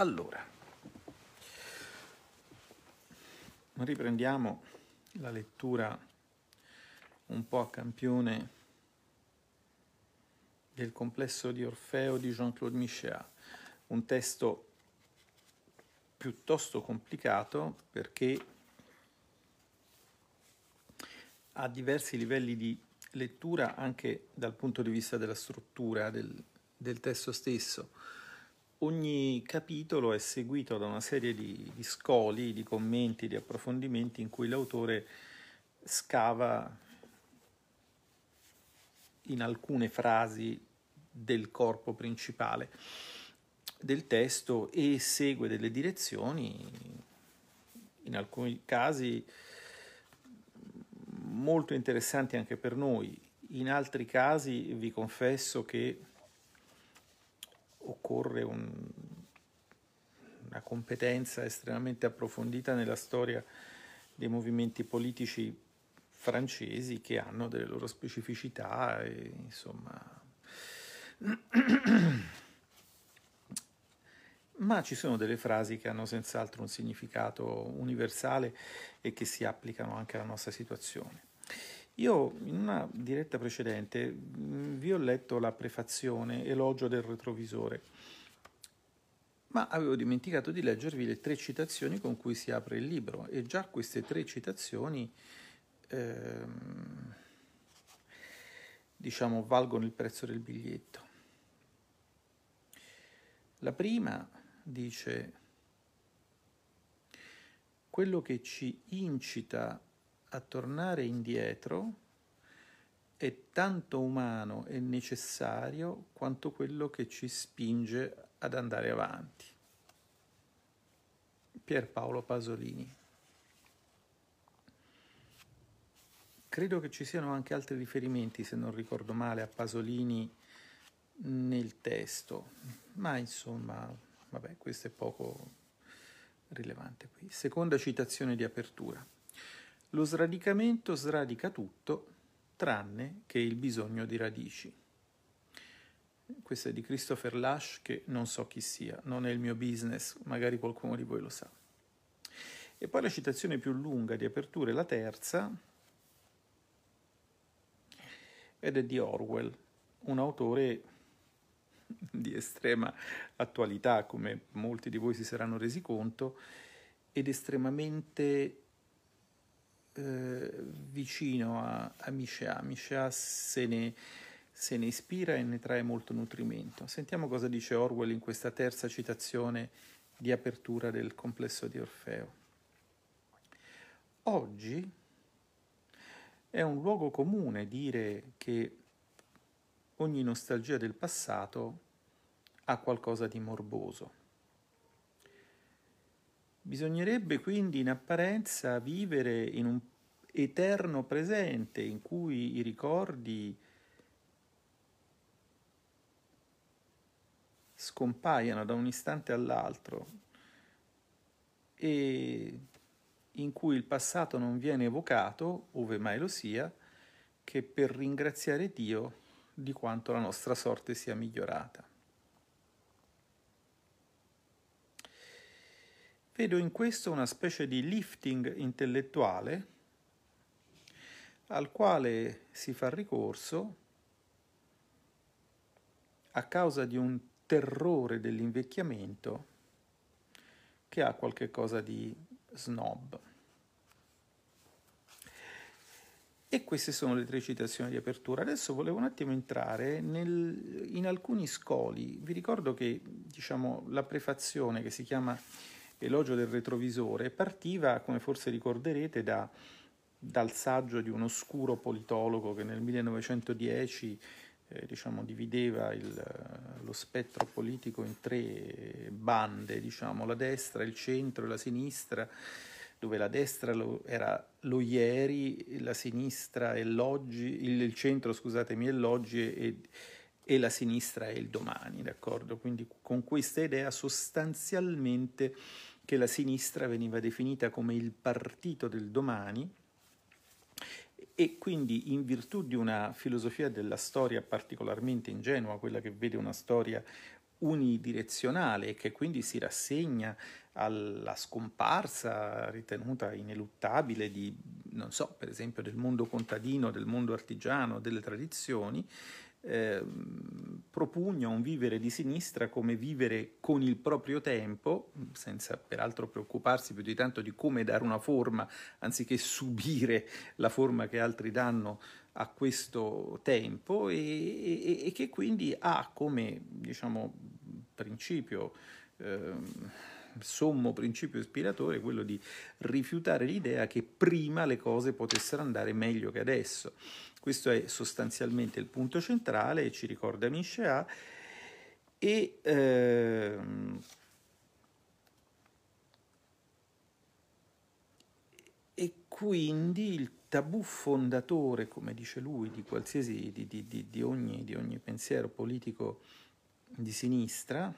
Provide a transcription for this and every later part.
Allora, riprendiamo la lettura un po' a campione del complesso di Orfeo di Jean-Claude Michéa, un testo piuttosto complicato perché ha diversi livelli di lettura anche dal punto di vista della struttura del, del testo stesso. Ogni capitolo è seguito da una serie di, di scoli, di commenti, di approfondimenti in cui l'autore scava in alcune frasi del corpo principale del testo e segue delle direzioni, in alcuni casi molto interessanti anche per noi, in altri casi vi confesso che occorre un, una competenza estremamente approfondita nella storia dei movimenti politici francesi che hanno delle loro specificità e insomma ma ci sono delle frasi che hanno senz'altro un significato universale e che si applicano anche alla nostra situazione. Io in una diretta precedente vi ho letto la prefazione Elogio del retrovisore, ma avevo dimenticato di leggervi le tre citazioni con cui si apre il libro e già queste tre citazioni ehm, diciamo valgono il prezzo del biglietto. La prima dice quello che ci incita a tornare indietro è tanto umano e necessario quanto quello che ci spinge ad andare avanti. Pierpaolo Pasolini. Credo che ci siano anche altri riferimenti, se non ricordo male, a Pasolini nel testo, ma insomma, vabbè, questo è poco rilevante qui. Seconda citazione di apertura. Lo sradicamento sradica tutto, tranne che il bisogno di radici. Questa è di Christopher Lash, che non so chi sia, non è il mio business, magari qualcuno di voi lo sa. E poi la citazione più lunga di apertura è la terza, ed è di Orwell, un autore di estrema attualità, come molti di voi si saranno resi conto, ed estremamente eh, vicino a, a Michéa. Michéa se ne, se ne ispira e ne trae molto nutrimento. Sentiamo cosa dice Orwell in questa terza citazione di apertura del complesso di Orfeo. Oggi è un luogo comune dire che ogni nostalgia del passato ha qualcosa di morboso. Bisognerebbe quindi in apparenza vivere in un eterno presente in cui i ricordi scompaiano da un istante all'altro e in cui il passato non viene evocato, ove mai lo sia, che per ringraziare Dio di quanto la nostra sorte sia migliorata. Vedo in questo una specie di lifting intellettuale al quale si fa ricorso a causa di un terrore dell'invecchiamento che ha qualche cosa di snob. E queste sono le tre citazioni di apertura. Adesso volevo un attimo entrare nel, in alcuni scoli. Vi ricordo che diciamo, la prefazione che si chiama Elogio del retrovisore partiva, come forse ricorderete, da, dal saggio di un oscuro politologo che nel 1910 eh, diciamo, divideva il, lo spettro politico in tre bande, diciamo, la destra, il centro e la sinistra dove la destra lo, era lo ieri, la sinistra è l'oggi, il, il centro scusatemi è l'oggi e, e la sinistra è il domani, d'accordo? Quindi con questa idea sostanzialmente che la sinistra veniva definita come il partito del domani e quindi in virtù di una filosofia della storia particolarmente ingenua, quella che vede una storia unidirezionale e che quindi si rassegna alla scomparsa ritenuta ineluttabile di, non so, per esempio del mondo contadino, del mondo artigiano, delle tradizioni, eh, propugna un vivere di sinistra come vivere con il proprio tempo, senza peraltro preoccuparsi più di tanto di come dare una forma, anziché subire la forma che altri danno a questo tempo e, e, e che quindi ha come diciamo, principio, eh, sommo principio ispiratore quello di rifiutare l'idea che prima le cose potessero andare meglio che adesso. Questo è sostanzialmente il punto centrale ci ricorda Miscea e ehm, e quindi il tabù fondatore, come dice lui, di di, di, di, ogni, di ogni pensiero politico di sinistra,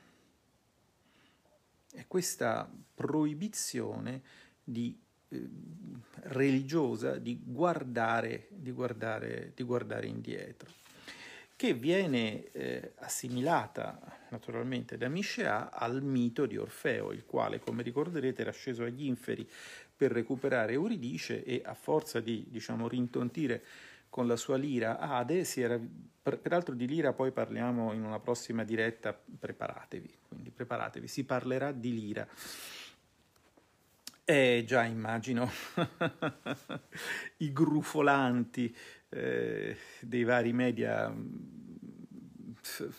è questa proibizione di, eh, religiosa di guardare, di, guardare, di guardare indietro, che viene eh, assimilata naturalmente da Miscea al mito di Orfeo, il quale, come ricorderete, era sceso agli inferi per recuperare Euridice e a forza di diciamo, rintontire con la sua lira Ade, si era, peraltro di lira poi parliamo in una prossima diretta, preparatevi, quindi preparatevi, si parlerà di lira. Eh già immagino i grufolanti eh, dei vari media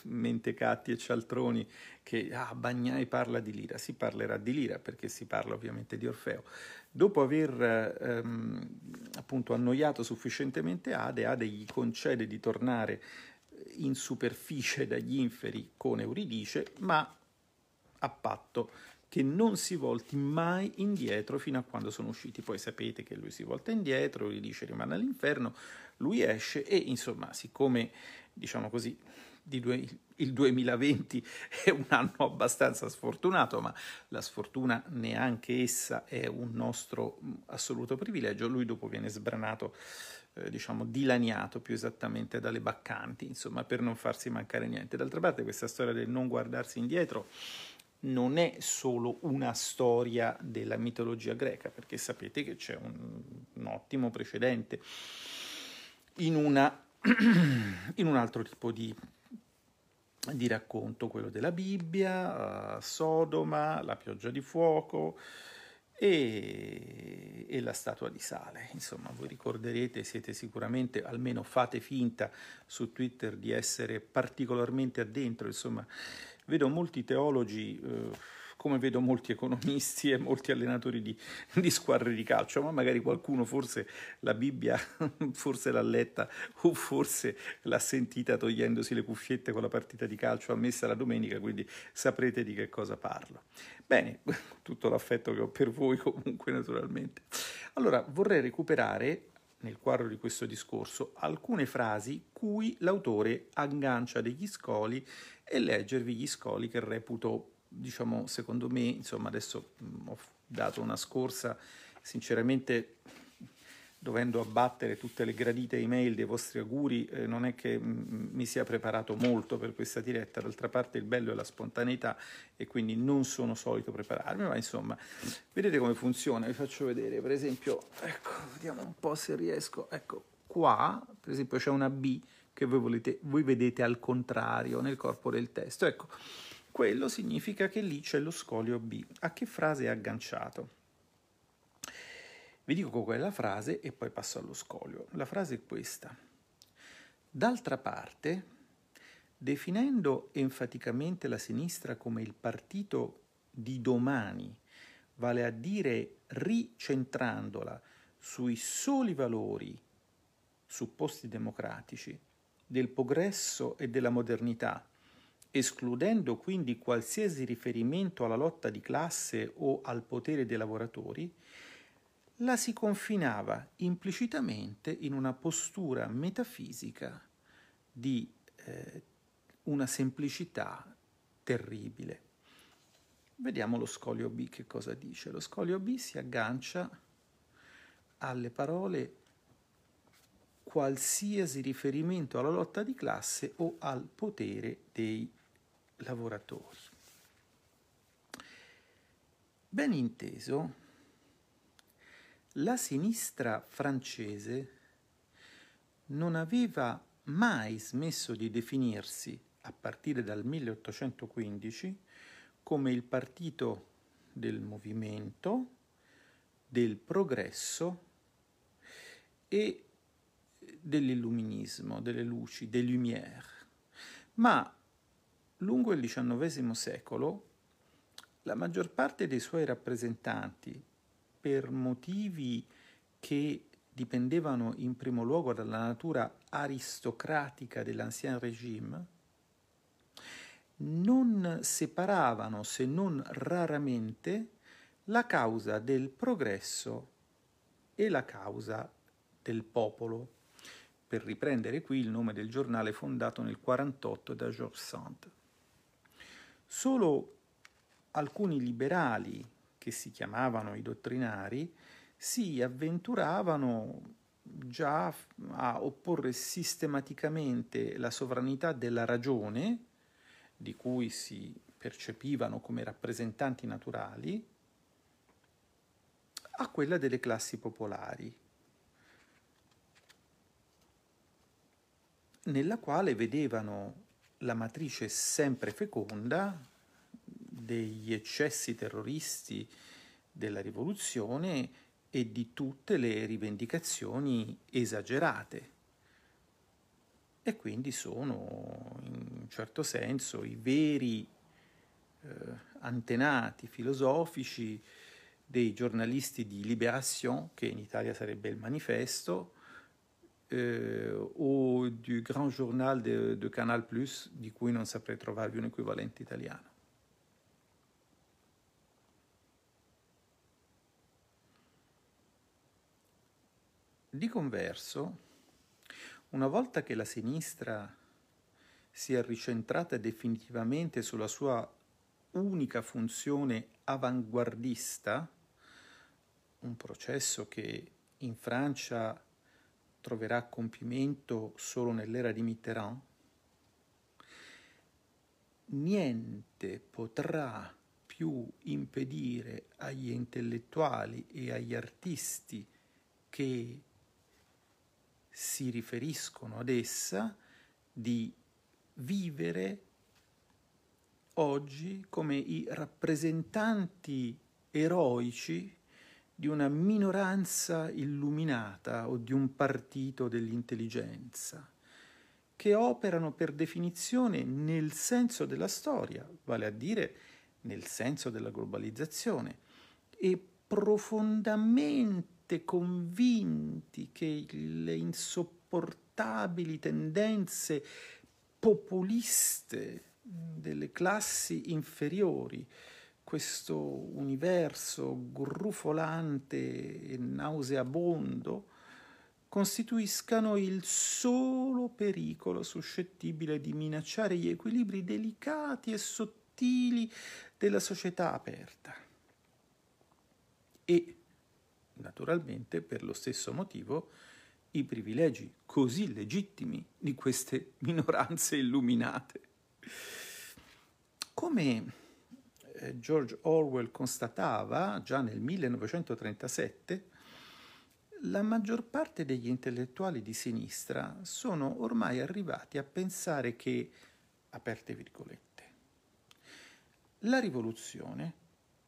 mentecatti e cialtroni che ah, Bagnai parla di Lira, si parlerà di Lira perché si parla ovviamente di Orfeo. Dopo aver ehm, appunto annoiato sufficientemente Ade, Ade gli concede di tornare in superficie dagli inferi con Euridice, ma a patto che non si volti mai indietro fino a quando sono usciti. Poi sapete che lui si volta indietro, Euridice rimane all'inferno, lui esce e insomma, siccome diciamo così, due, il 2020 è un anno abbastanza sfortunato, ma la sfortuna neanche essa è un nostro assoluto privilegio. Lui dopo viene sbranato, eh, diciamo, dilaniato più esattamente dalle baccanti, insomma, per non farsi mancare niente. D'altra parte questa storia del non guardarsi indietro non è solo una storia della mitologia greca, perché sapete che c'è un, un ottimo precedente in, una, in un altro tipo di di racconto, quello della Bibbia, uh, Sodoma, la pioggia di fuoco e, e, la statua di sale. Insomma, voi ricorderete, siete sicuramente, almeno fate finta su Twitter di essere particolarmente addentro, insomma, vedo molti teologi... Uh, come vedo molti economisti e molti allenatori di, di, squadre di calcio, ma magari qualcuno forse la Bibbia forse l'ha letta o forse l'ha sentita togliendosi le cuffiette con la partita di calcio ammessa la domenica, quindi saprete di che cosa parlo. Bene, tutto l'affetto che ho per voi comunque naturalmente. Allora, vorrei recuperare nel quadro di questo discorso alcune frasi cui l'autore aggancia degli scoli e leggervi gli scoli che reputo diciamo, secondo me, insomma, adesso mh, ho dato una scorsa, sinceramente dovendo abbattere tutte le gradite email dei vostri auguri, eh, non è che mh, mm, mi sia preparato molto per questa diretta, d'altra parte il bello è la spontaneità e quindi non sono solito prepararmi, ma insomma, vedete come funziona, vi faccio vedere, per esempio, ecco, vediamo un po' se riesco, ecco, qua, per esempio c'è una B che voi, volete, voi vedete al contrario nel corpo del testo, ecco, quello significa che lì c'è lo scolio B. A che frase è agganciato? Vi dico qual è la frase e poi passo allo scolio. La frase è questa. D'altra parte, definendo enfaticamente la sinistra come il partito di domani, vale a dire ricentrandola sui soli valori supposti democratici del progresso e della modernità, escludendo quindi qualsiasi riferimento alla lotta di classe o al potere dei lavoratori, la si confinava implicitamente in una postura metafisica di eh, una semplicità terribile. Vediamo lo scolio B che cosa dice. Lo scolio B si aggancia alle parole qualsiasi riferimento alla lotta di classe o al potere dei lavoratori. Ben inteso, la sinistra francese non aveva mai smesso di definirsi, a partire dal 1815, come il partito del movimento, del progresso e dell'illuminismo, delle luci, des lumières. Ma lungo il XIX secolo la maggior parte dei suoi rappresentanti, per motivi che dipendevano in primo luogo dalla natura aristocratica dell'ancien régime, non separavano, se non raramente, la causa del progresso e la causa del popolo, per riprendere qui il nome del giornale fondato nel 1948 da Georges Sand. Solo alcuni liberali, che si chiamavano i dottrinari, si avventuravano già a opporre sistematicamente la sovranità della ragione, di cui si percepivano come rappresentanti naturali, a quella delle classi popolari, nella quale vedevano la matrice sempre feconda degli eccessi terroristi della rivoluzione e di tutte le rivendicazioni esagerate. E quindi sono in un certo senso i veri eh, antenati filosofici dei giornalisti di Libération, che in Italia sarebbe il manifesto, eh, o du Grand Journal de, de Canal Plus, di cui non saprei trovarvi un equivalente italiano. Di converso, una volta che la sinistra si è ricentrata definitivamente sulla sua unica funzione avanguardista, un processo che in Francia troverà compimento solo nell'era di Mitterrand, niente potrà più impedire agli intellettuali e agli artisti che si riferiscono ad essa di vivere oggi come i rappresentanti eroici di una minoranza illuminata o di un partito dell'intelligenza, che operano per definizione nel senso della storia, vale a dire nel senso della globalizzazione, e profondamente talmente convinti che le insopportabili tendenze populiste delle classi inferiori, questo universo grufolante e nauseabondo, costituiscano il solo pericolo suscettibile di minacciare gli equilibri delicati e sottili della società aperta. E naturalmente per lo stesso motivo i privilegi così legittimi di queste minoranze illuminate. Come eh, George Orwell constatava già nel 1937, la maggior parte degli intellettuali di sinistra sono ormai arrivati a pensare che, aperte virgolette, la rivoluzione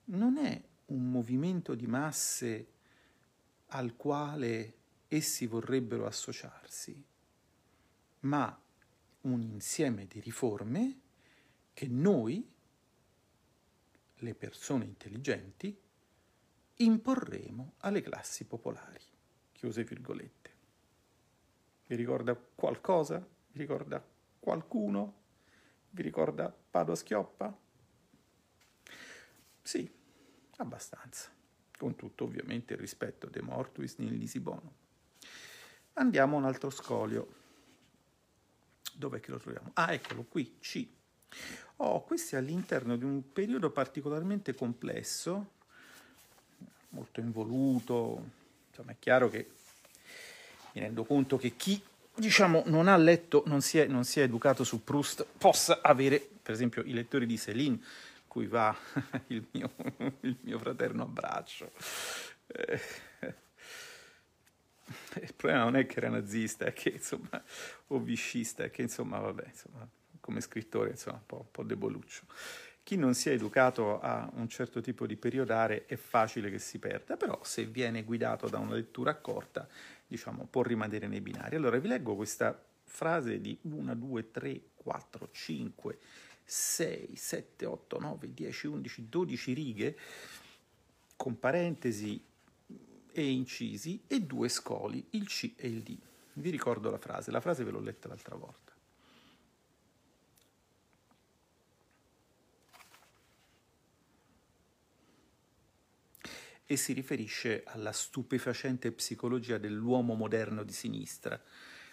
non è un movimento di masse al quale essi vorrebbero associarsi, ma un insieme di riforme che noi, le persone intelligenti, imporremo alle classi popolari. Chiuse virgolette. Vi ricorda qualcosa? Vi ricorda qualcuno? Vi ricorda Padua Schioppa? Sì, abbastanza con tutto ovviamente il rispetto de mortuis nel lisibono. Andiamo a un altro scolio. Dov'è che lo troviamo? Ah, eccolo qui, C. Oh, questo è all'interno di un periodo particolarmente complesso, molto involuto. Insomma, è chiaro che mi rendo conto che chi, diciamo, non ha letto, non si è, non si è educato su Proust, possa avere per esempio i lettori di Céline, cui va il mio, il mio fraterno abbraccio. Eh, il problema non è che era nazista, è che insomma, o viscista, è che insomma, vabbè, insomma, come scrittore, insomma, un po', un po' deboluccio. Chi non si è educato a un certo tipo di periodare è facile che si perda, però se viene guidato da una lettura accorta, diciamo, può rimanere nei binari. Allora vi leggo questa frase di 1, 2, 3, 4, 5, 6, 7, 8, 9, 10, 11, 12 righe con parentesi e incisi e due scoli, il C e il D. Vi ricordo la frase, la frase ve l'ho letta l'altra volta. E si riferisce alla stupefacente psicologia dell'uomo moderno di sinistra,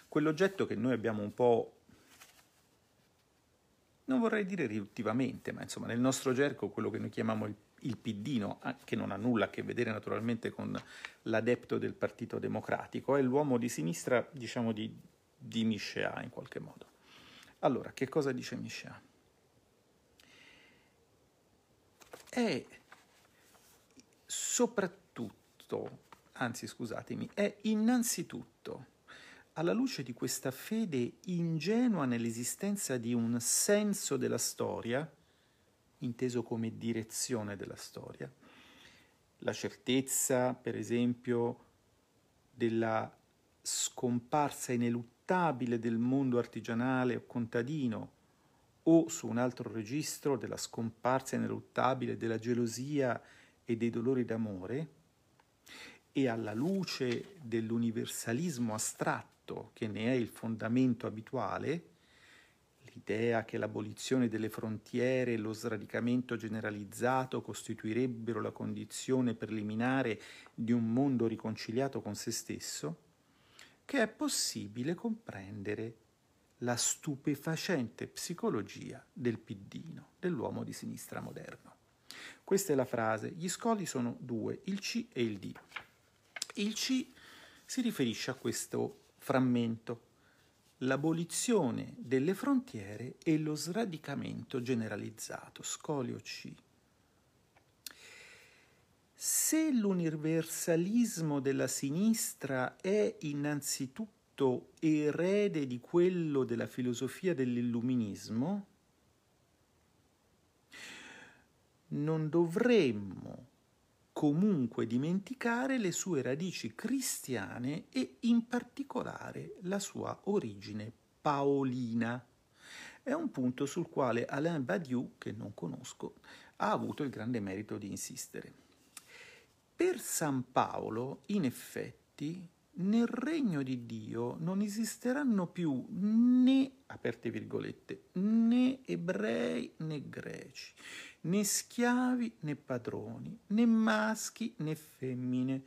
quell'oggetto che noi abbiamo un po' non vorrei dire riduttivamente, ma insomma nel nostro gergo quello che noi chiamiamo il il piddino, ah, che non ha nulla a che vedere naturalmente con l'adepto del Partito Democratico, è l'uomo di sinistra, diciamo, di, di Michéa in qualche modo. Allora, che cosa dice Michéa? È soprattutto, anzi scusatemi, è innanzitutto alla luce di questa fede ingenua nell'esistenza di un senso della storia, inteso come direzione della storia. La certezza, per esempio, della scomparsa ineluttabile del mondo artigianale o contadino, o su un altro registro della scomparsa ineluttabile della gelosia e dei dolori d'amore, e alla luce dell'universalismo astratto che ne è il fondamento abituale, l'idea che l'abolizione delle frontiere e lo sradicamento generalizzato costituirebbero la condizione preliminare di un mondo riconciliato con se stesso, che è possibile comprendere la stupefacente psicologia del piddino, dell'uomo di sinistra moderno. Questa è la frase, gli scoli sono due, il C e il D. Il C si riferisce a questo frammento l'abolizione delle frontiere e lo sradicamento generalizzato, scolio C. Se l'universalismo della sinistra è innanzitutto erede di quello della filosofia dell'illuminismo, non dovremmo comunque dimenticare le sue radici cristiane e in particolare la sua origine paolina. È un punto sul quale Alain Badiou, che non conosco, ha avuto il grande merito di insistere. Per San Paolo, in effetti, nel regno di Dio non esisteranno più né, aperte virgolette, né ebrei né greci, né schiavi né padroni, né maschi né femmine.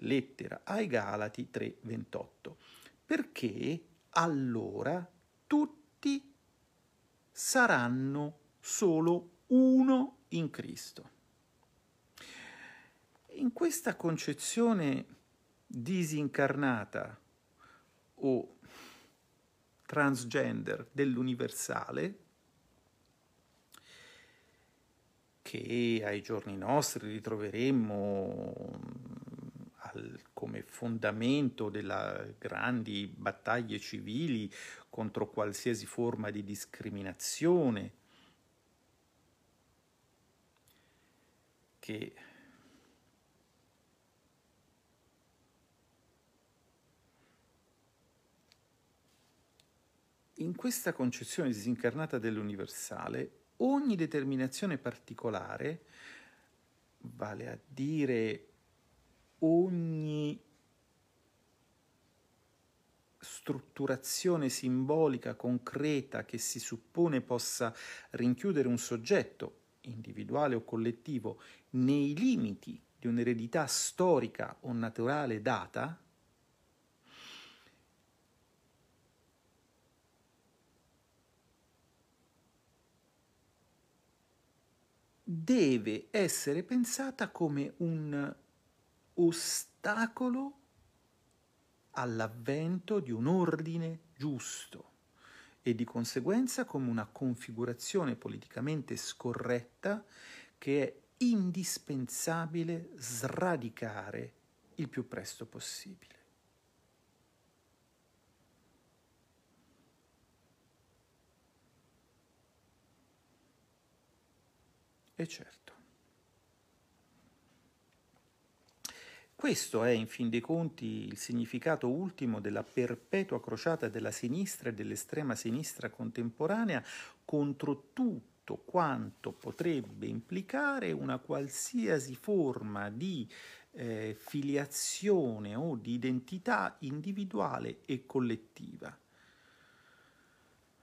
Lettera ai Galati 3:28. Perché allora tutti saranno solo uno in Cristo. In questa concezione disincarnata o transgender dell'universale, che ai giorni nostri ritroveremmo mm, al, come fondamento delle grandi battaglie civili contro qualsiasi forma di discriminazione, che in questa concezione disincarnata dell'universale ogni determinazione particolare, vale a dire ogni strutturazione simbolica concreta che si suppone possa rinchiudere un soggetto, individuale o collettivo, nei limiti di un'eredità storica o naturale data, deve essere pensata come un ostacolo all'avvento di un ordine giusto e di conseguenza come una configurazione politicamente scorretta che è indispensabile sradicare il più presto possibile. E certo. Questo è, in fin dei conti, il significato ultimo della perpetua crociata della sinistra e dell'estrema sinistra contemporanea contro tutto quanto potrebbe implicare una qualsiasi forma di eh, filiazione o di identità individuale e collettiva,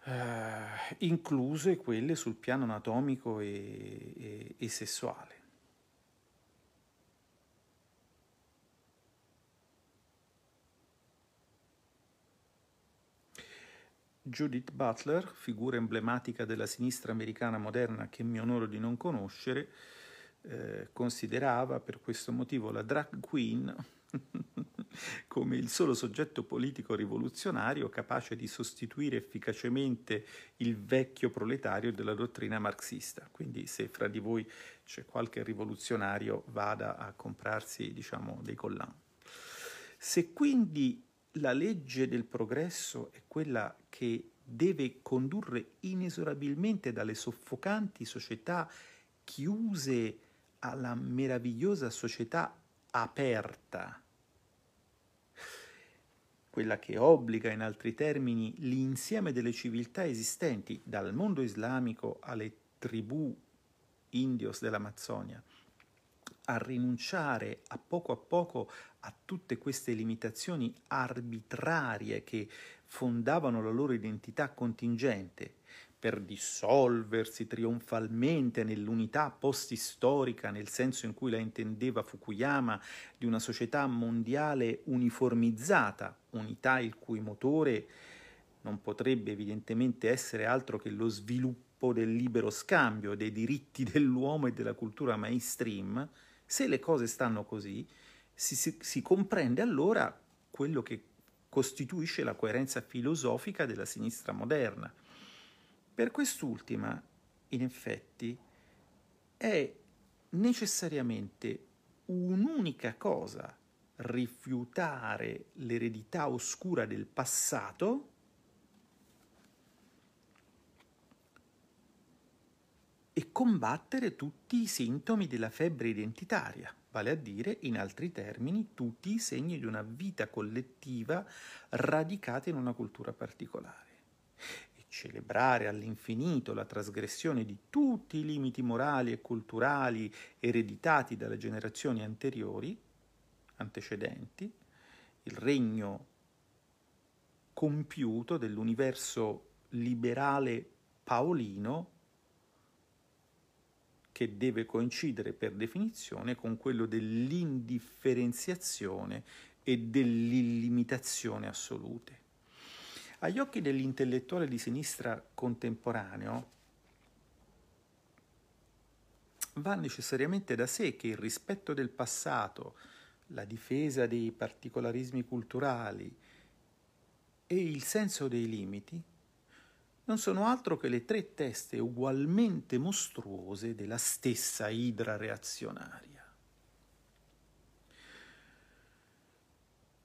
eh, incluse quelle sul piano anatomico e, e, e sessuale. Judith Butler, figura emblematica della sinistra americana moderna che mi onoro di non conoscere, eh, considerava per questo motivo la drag queen come il solo soggetto politico rivoluzionario capace di sostituire efficacemente il vecchio proletario della dottrina marxista. Quindi se fra di voi c'è qualche rivoluzionario vada a comprarsi diciamo, dei collan. Se quindi la legge del progresso è quella che deve condurre inesorabilmente dalle soffocanti società chiuse alla meravigliosa società aperta, quella che obbliga in altri termini l'insieme delle civiltà esistenti, dal mondo islamico alle tribù indios dell'Amazzonia, a rinunciare a poco a poco a tutte queste limitazioni arbitrarie che fondavano la loro identità contingente per dissolversi trionfalmente nell'unità post-istorica, nel senso in cui la intendeva Fukuyama, di una società mondiale uniformizzata, unità il cui motore non potrebbe evidentemente essere altro che lo sviluppo del libero scambio, dei diritti dell'uomo e della cultura mainstream, se le cose stanno così, si, si, si comprende allora quello che costituisce la coerenza filosofica della sinistra moderna. Per quest'ultima, in effetti, è necessariamente un'unica cosa rifiutare l'eredità oscura del passato e combattere tutti i sintomi della febbre identitaria, vale a dire, in altri termini, tutti i segni di una vita collettiva radicata in una cultura particolare. E celebrare all'infinito la trasgressione di tutti i limiti morali e culturali ereditati dalle generazioni anteriori, antecedenti, il regno compiuto dell'universo liberale paolino che deve coincidere per definizione con quello dell'indifferenziazione e dell'illimitazione assolute. Agli occhi dell'intellettuale di sinistra contemporaneo va necessariamente da sé che il rispetto del passato, la difesa dei particolarismi culturali e il senso dei limiti non sono altro che le tre teste ugualmente mostruose della stessa idra reazionaria.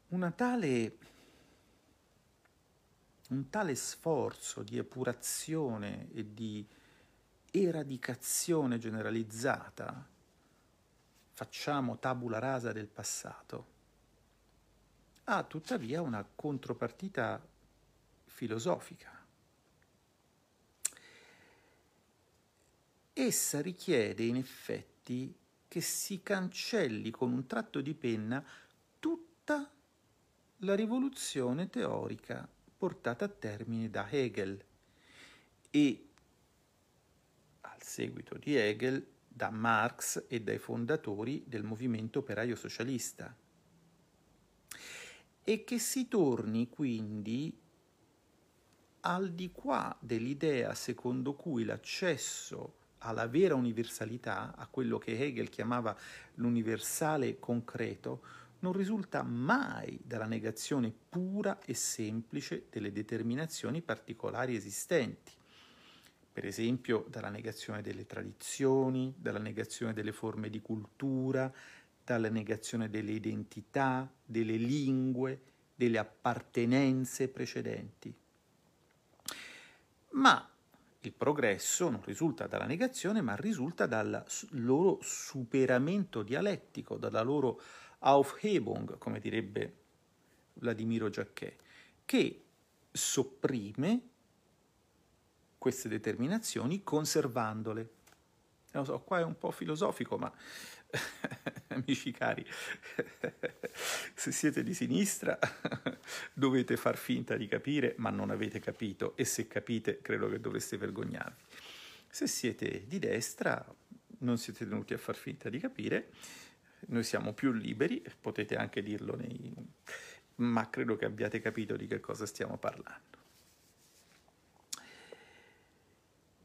Una tale, un tale sforzo di epurazione e di eradicazione generalizzata, facciamo tabula rasa del passato, ha tuttavia una contropartita filosofica. essa richiede in effetti che si cancelli con un tratto di penna tutta la rivoluzione teorica portata a termine da Hegel e al seguito di Hegel da Marx e dai fondatori del movimento operaio socialista. E che si torni quindi al di qua dell'idea secondo cui l'accesso alla vera universalità, a quello che Hegel chiamava l'universale concreto, non risulta mai dalla negazione pura e semplice delle determinazioni particolari esistenti, per esempio dalla negazione delle tradizioni, dalla negazione delle forme di cultura, dalla negazione delle identità, delle lingue, delle appartenenze precedenti. Ma il progresso non risulta dalla negazione, ma risulta dal loro superamento dialettico, dalla loro Aufhebung, come direbbe Vladimiro Giacchè, che sopprime queste determinazioni conservandole. Lo so, qua è un po' filosofico, ma amici cari, se siete di sinistra dovete far finta di capire, ma non avete capito e se capite credo che dovreste vergognarvi. Se siete di destra non siete tenuti a far finta di capire, noi siamo più liberi, potete anche dirlo nei... ma credo che abbiate capito di che cosa stiamo parlando.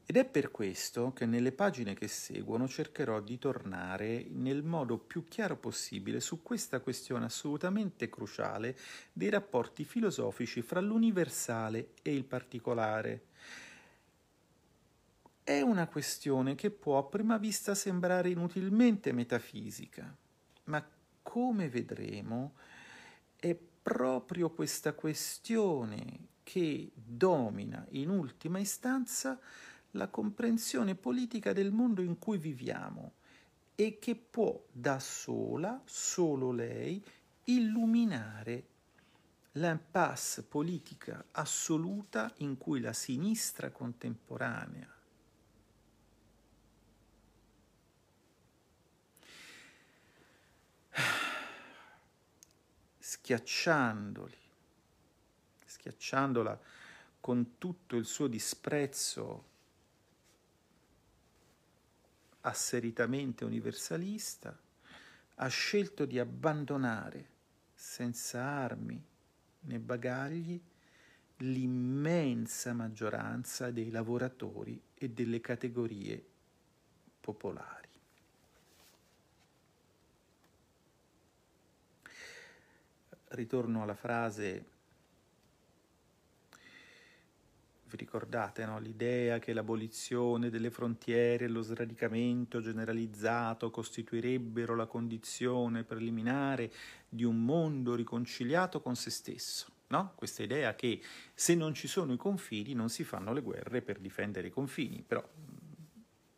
Ed è per questo che nelle pagine che seguono cercherò di tornare nel modo più chiaro possibile su questa questione assolutamente cruciale dei rapporti filosofici fra l'universale e il particolare. È una questione che può a prima vista sembrare inutilmente metafisica, ma come vedremo è proprio questa questione che domina in ultima istanza la comprensione politica del mondo in cui viviamo e che può da sola, solo lei, illuminare l'impasse politica assoluta in cui la sinistra contemporanea schiacciandoli, schiacciandola con tutto il suo disprezzo asseritamente universalista, ha scelto di abbandonare senza armi né bagagli l'immensa maggioranza dei lavoratori e delle categorie popolari. Ritorno alla frase vi ricordate no? l'idea che l'abolizione delle frontiere e lo sradicamento generalizzato costituirebbero la condizione preliminare di un mondo riconciliato con se stesso. No? Questa idea che se non ci sono i confini non si fanno le guerre per difendere i confini, però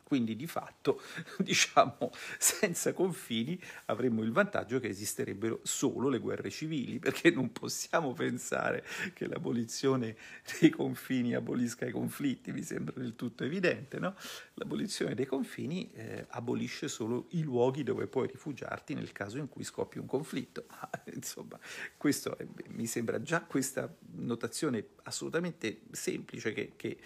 quindi di fatto, diciamo, senza confini avremmo il vantaggio che esisterebbero solo le guerre civili, perché non possiamo pensare che l'abolizione dei confini abolisca i conflitti, mi sembra del tutto evidente, no? L'abolizione dei confini eh, abolisce solo i luoghi dove puoi rifugiarti nel caso in cui scoppi un conflitto. insomma, questo è, mi sembra già questa notazione assolutamente semplice che, che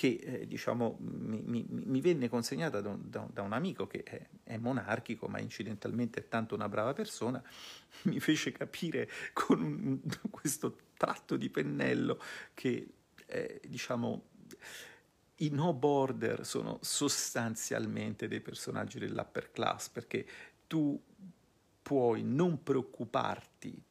che eh, diciamo, mi, mi, mi, venne consegnata da un, da, un amico che è, è, monarchico, ma incidentalmente è tanto una brava persona, mi fece capire con un, questo tratto di pennello che eh, diciamo, i no border sono sostanzialmente dei personaggi dell'upper class perché tu puoi non preoccuparti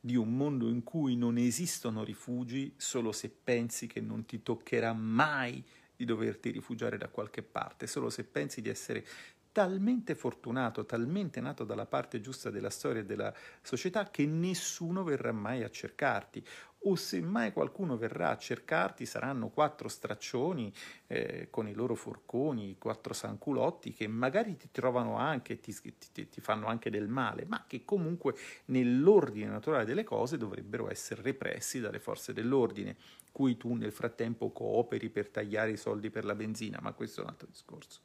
di un mondo in cui non esistono rifugi solo se pensi che non ti toccherà mai di doverti rifugiare da qualche parte, solo se pensi di essere talmente fortunato, talmente nato dalla parte giusta della storia e della società che nessuno verrà mai a cercarti, o se mai qualcuno verrà a cercarti saranno quattro straccioni eh, con i loro forconi, quattro sanculotti che magari ti trovano anche, ti, ti, ti fanno anche del male, ma che comunque nell'ordine naturale delle cose dovrebbero essere repressi dalle forze dell'ordine, cui tu nel frattempo cooperi per tagliare i soldi per la benzina, ma questo è un altro discorso.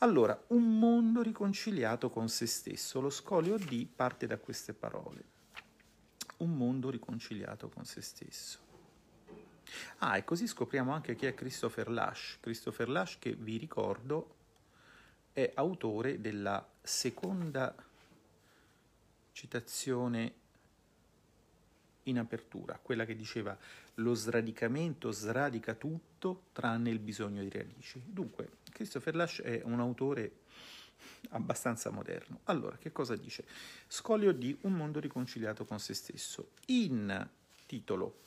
Allora, un mondo riconciliato con se stesso. Lo scolio D parte da queste parole un mondo riconciliato con se stesso. Ah, e così scopriamo anche chi è Christopher Lash. Christopher Lash che vi ricordo è autore della seconda citazione in apertura, quella che diceva lo sradicamento sradica tutto tranne il bisogno di radici. Dunque, Christopher Lash è un autore abbastanza moderno. Allora, che cosa dice? Scolio di Un mondo riconciliato con se stesso. In titolo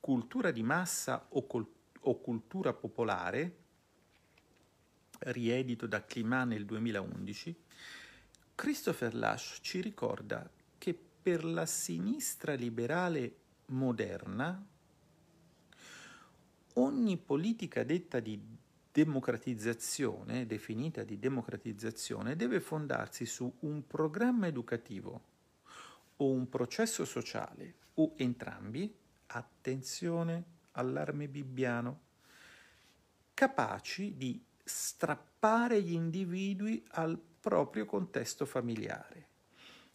Cultura di massa o, col- o cultura popolare, riedito da Climat nel 2011, Christopher Lash ci ricorda che per la sinistra liberale moderna ogni politica detta di democratizzazione, definita di democratizzazione, deve fondarsi su un programma educativo o un processo sociale o entrambi, attenzione, allarme bibbiano, capaci di strappare gli individui al proprio contesto familiare,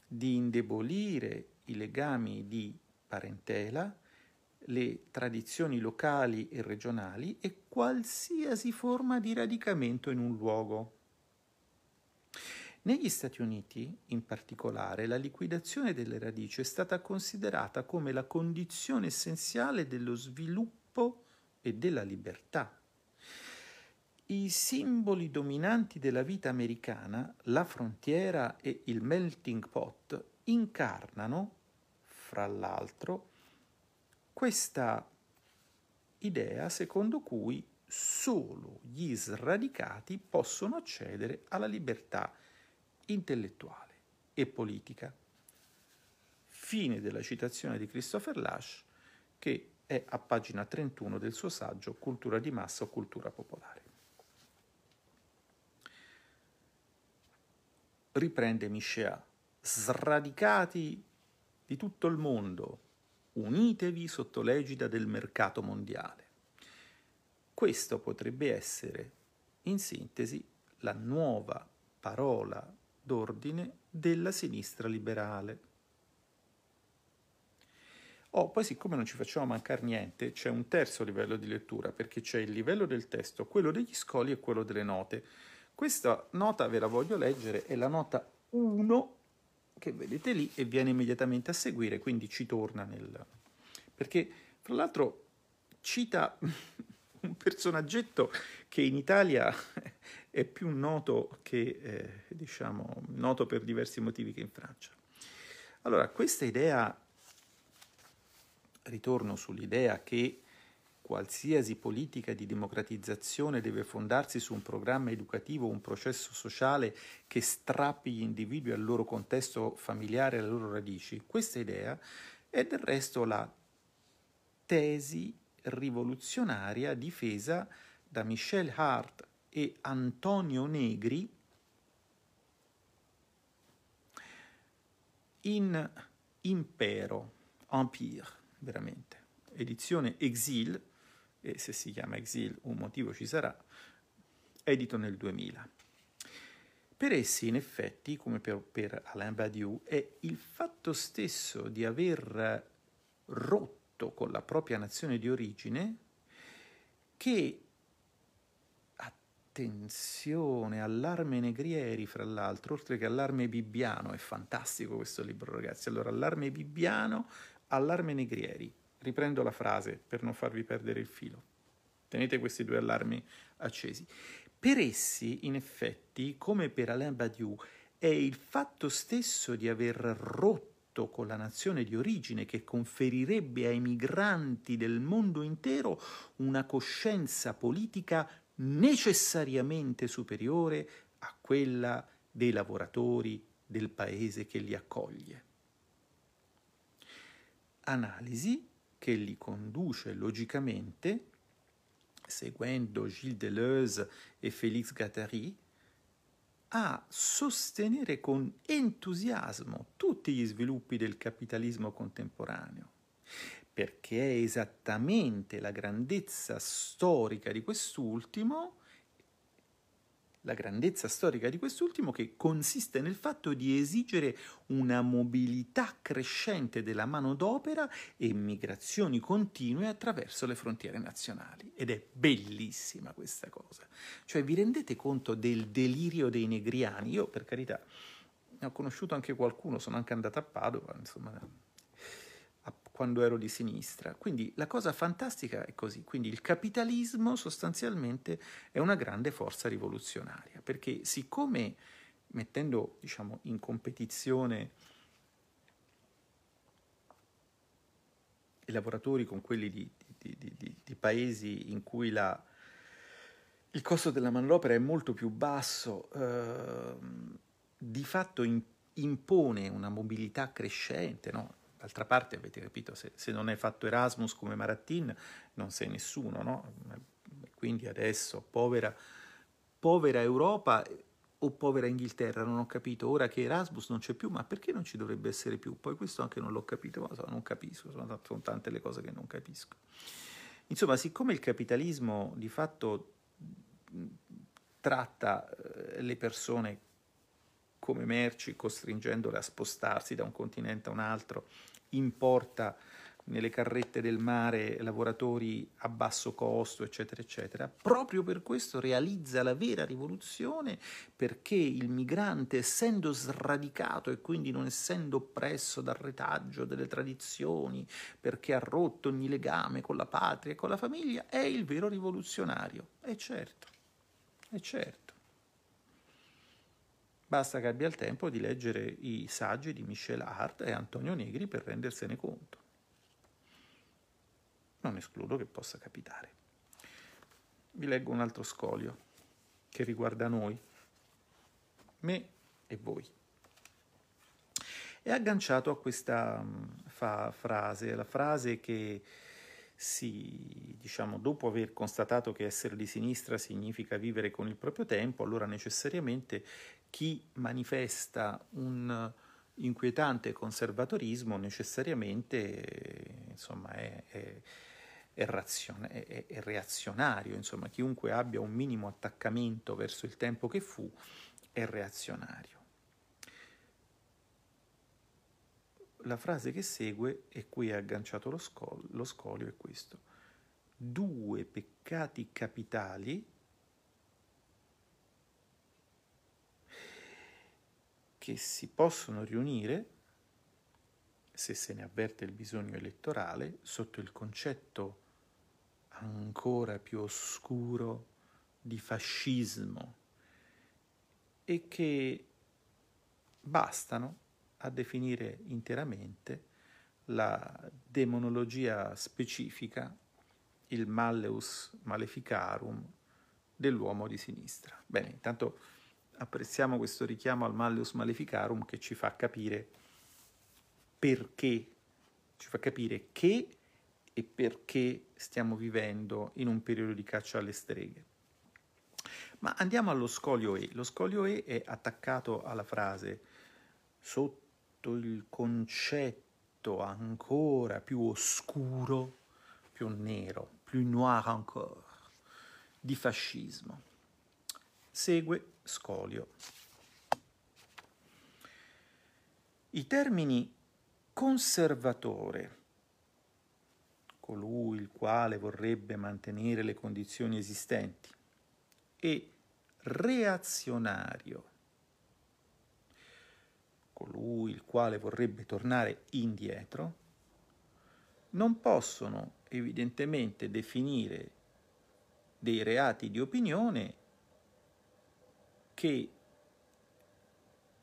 di indebolire i legami di parentela, le tradizioni locali e regionali e qualsiasi forma di radicamento in un luogo. Negli Stati Uniti, in particolare, la liquidazione delle radici è stata considerata come la condizione essenziale dello sviluppo e della libertà. I simboli dominanti della vita americana, la frontiera e il melting pot, incarnano, fra l'altro, questa idea secondo cui solo gli sradicati possono accedere alla libertà intellettuale e politica. Fine della citazione di Christopher Lash, che è a pagina 31 del suo saggio Cultura di massa o cultura popolare. Riprende Michéa, sradicati di tutto il mondo, unitevi sotto l'egida del mercato mondiale. Questo potrebbe essere, in sintesi, la nuova parola d'ordine della sinistra liberale. Oh, poi siccome non ci facciamo mancare niente, c'è un terzo livello di lettura, perché c'è il livello del testo, quello degli scoli e quello delle note. Questa nota ve la voglio leggere, è la nota 1 che vedete lì e viene immediatamente a seguire, quindi ci torna nel... perché fra l'altro cita un personaggetto che in Italia è più noto che, eh, diciamo, noto per diversi motivi che in Francia. Allora, questa idea, ritorno sull'idea che qualsiasi politica di democratizzazione deve fondarsi su un programma educativo, un processo sociale che strappi gli individui al loro contesto familiare, alle loro radici. Questa idea è del resto la tesi rivoluzionaria difesa da Michel Hart e Antonio Negri in Impero, Empire, veramente, edizione Exil, e se si chiama Exil un motivo ci sarà, edito nel 2000. Per essi, in effetti, come per, per Alain Badiou, è il fatto stesso di aver rotto con la propria nazione di origine che attenzione, allarme Negrieri, fra l'altro, oltre che allarme Bibbiano, è fantastico questo libro, ragazzi. Allora, allarme Bibbiano, allarme Negrieri. Riprendo la frase per non farvi perdere il filo. Tenete questi due allarmi accesi. Per essi, in effetti, come per Alain Badiou, è il fatto stesso di aver rotto con la nazione di origine che conferirebbe ai migranti del mondo intero una coscienza politica necessariamente superiore a quella dei lavoratori del paese che li accoglie. Analisi che li conduce logicamente, seguendo Gilles Deleuze e Félix Guattari, a sostenere con entusiasmo tutti gli sviluppi del capitalismo contemporaneo, perché è esattamente la grandezza storica di quest'ultimo la grandezza storica di quest'ultimo che consiste nel fatto di esigere una mobilità crescente della manodopera e migrazioni continue attraverso le frontiere nazionali. Ed è bellissima questa cosa. Cioè vi rendete conto del delirio dei negriani? Io per carità ne ho conosciuto anche qualcuno, sono anche andato a Padova, insomma quando ero di sinistra. Quindi la cosa fantastica è così. Quindi il capitalismo sostanzialmente è una grande forza rivoluzionaria, perché siccome mettendo diciamo, in competizione i lavoratori con quelli di, di, di, di paesi in cui la, il costo della manodopera è molto più basso, eh, di fatto impone una mobilità crescente, no? D'altra parte, avete capito, se, se, non hai fatto Erasmus come Maratin, non sei nessuno, no? Quindi adesso, povera, povera Europa o povera Inghilterra, non ho capito. Ora che Erasmus non c'è più, ma perché non ci dovrebbe essere più? Poi questo anche non l'ho capito, ma non capisco, sono, sono tante le cose che non capisco. Insomma, siccome il capitalismo di fatto tratta eh, le persone come merci, costringendole a spostarsi da un continente a un altro, importa nelle carrette del mare lavoratori a basso costo, eccetera, eccetera. Proprio per questo realizza la vera rivoluzione, perché il migrante, essendo sradicato e quindi non essendo oppresso dal retaggio delle tradizioni, perché ha rotto ogni legame con la patria e con la famiglia, è il vero rivoluzionario. E certo, e certo. Basta che abbia il tempo di leggere i saggi di Michel Hart e Antonio Negri per rendersene conto non escludo che possa capitare. Vi leggo un altro scolio che riguarda noi, me e voi. È agganciato a questa mm, fa- frase, la frase che si, diciamo, dopo aver constatato che essere di sinistra significa vivere con il proprio tempo, allora necessariamente chi manifesta un inquietante conservatorismo necessariamente insomma, è, è è, razione, è, reazionario, insomma, chiunque abbia un minimo attaccamento verso il tempo che fu è reazionario. La frase che segue, e qui è agganciato lo, scol- lo scolio, è questo. Due peccati capitali che si possono riunire, se se ne avverte il bisogno elettorale, sotto il concetto ancora più oscuro di fascismo e che bastano a definire interamente la demonologia specifica, il malleus maleficarum dell'uomo di sinistra. Bene, intanto apprezziamo questo richiamo al malleus maleficarum che ci fa capire perché, ci fa capire che e perché stiamo vivendo in un periodo di caccia alle streghe. Ma andiamo allo scolio E. Lo scolio E è attaccato alla frase sotto il concetto ancora più oscuro, più nero, più noir encore, di fascismo. Segue scolio. I termini conservatore, colui il quale vorrebbe mantenere le condizioni esistenti, e reazionario, colui il quale vorrebbe tornare indietro, non possono evidentemente definire dei reati di opinione che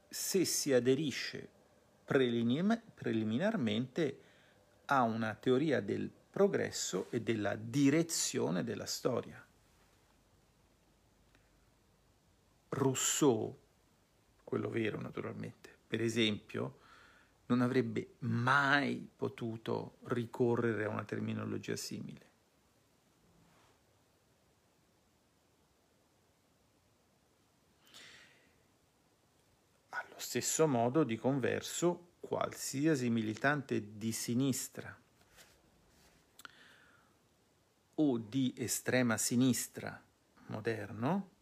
se si aderisce preliminarmente a una teoria del progresso e della direzione della storia. Rousseau, quello vero naturalmente, per esempio, non avrebbe mai potuto ricorrere a una terminologia simile. Allo stesso modo, di converso, qualsiasi militante di sinistra o di estrema sinistra moderno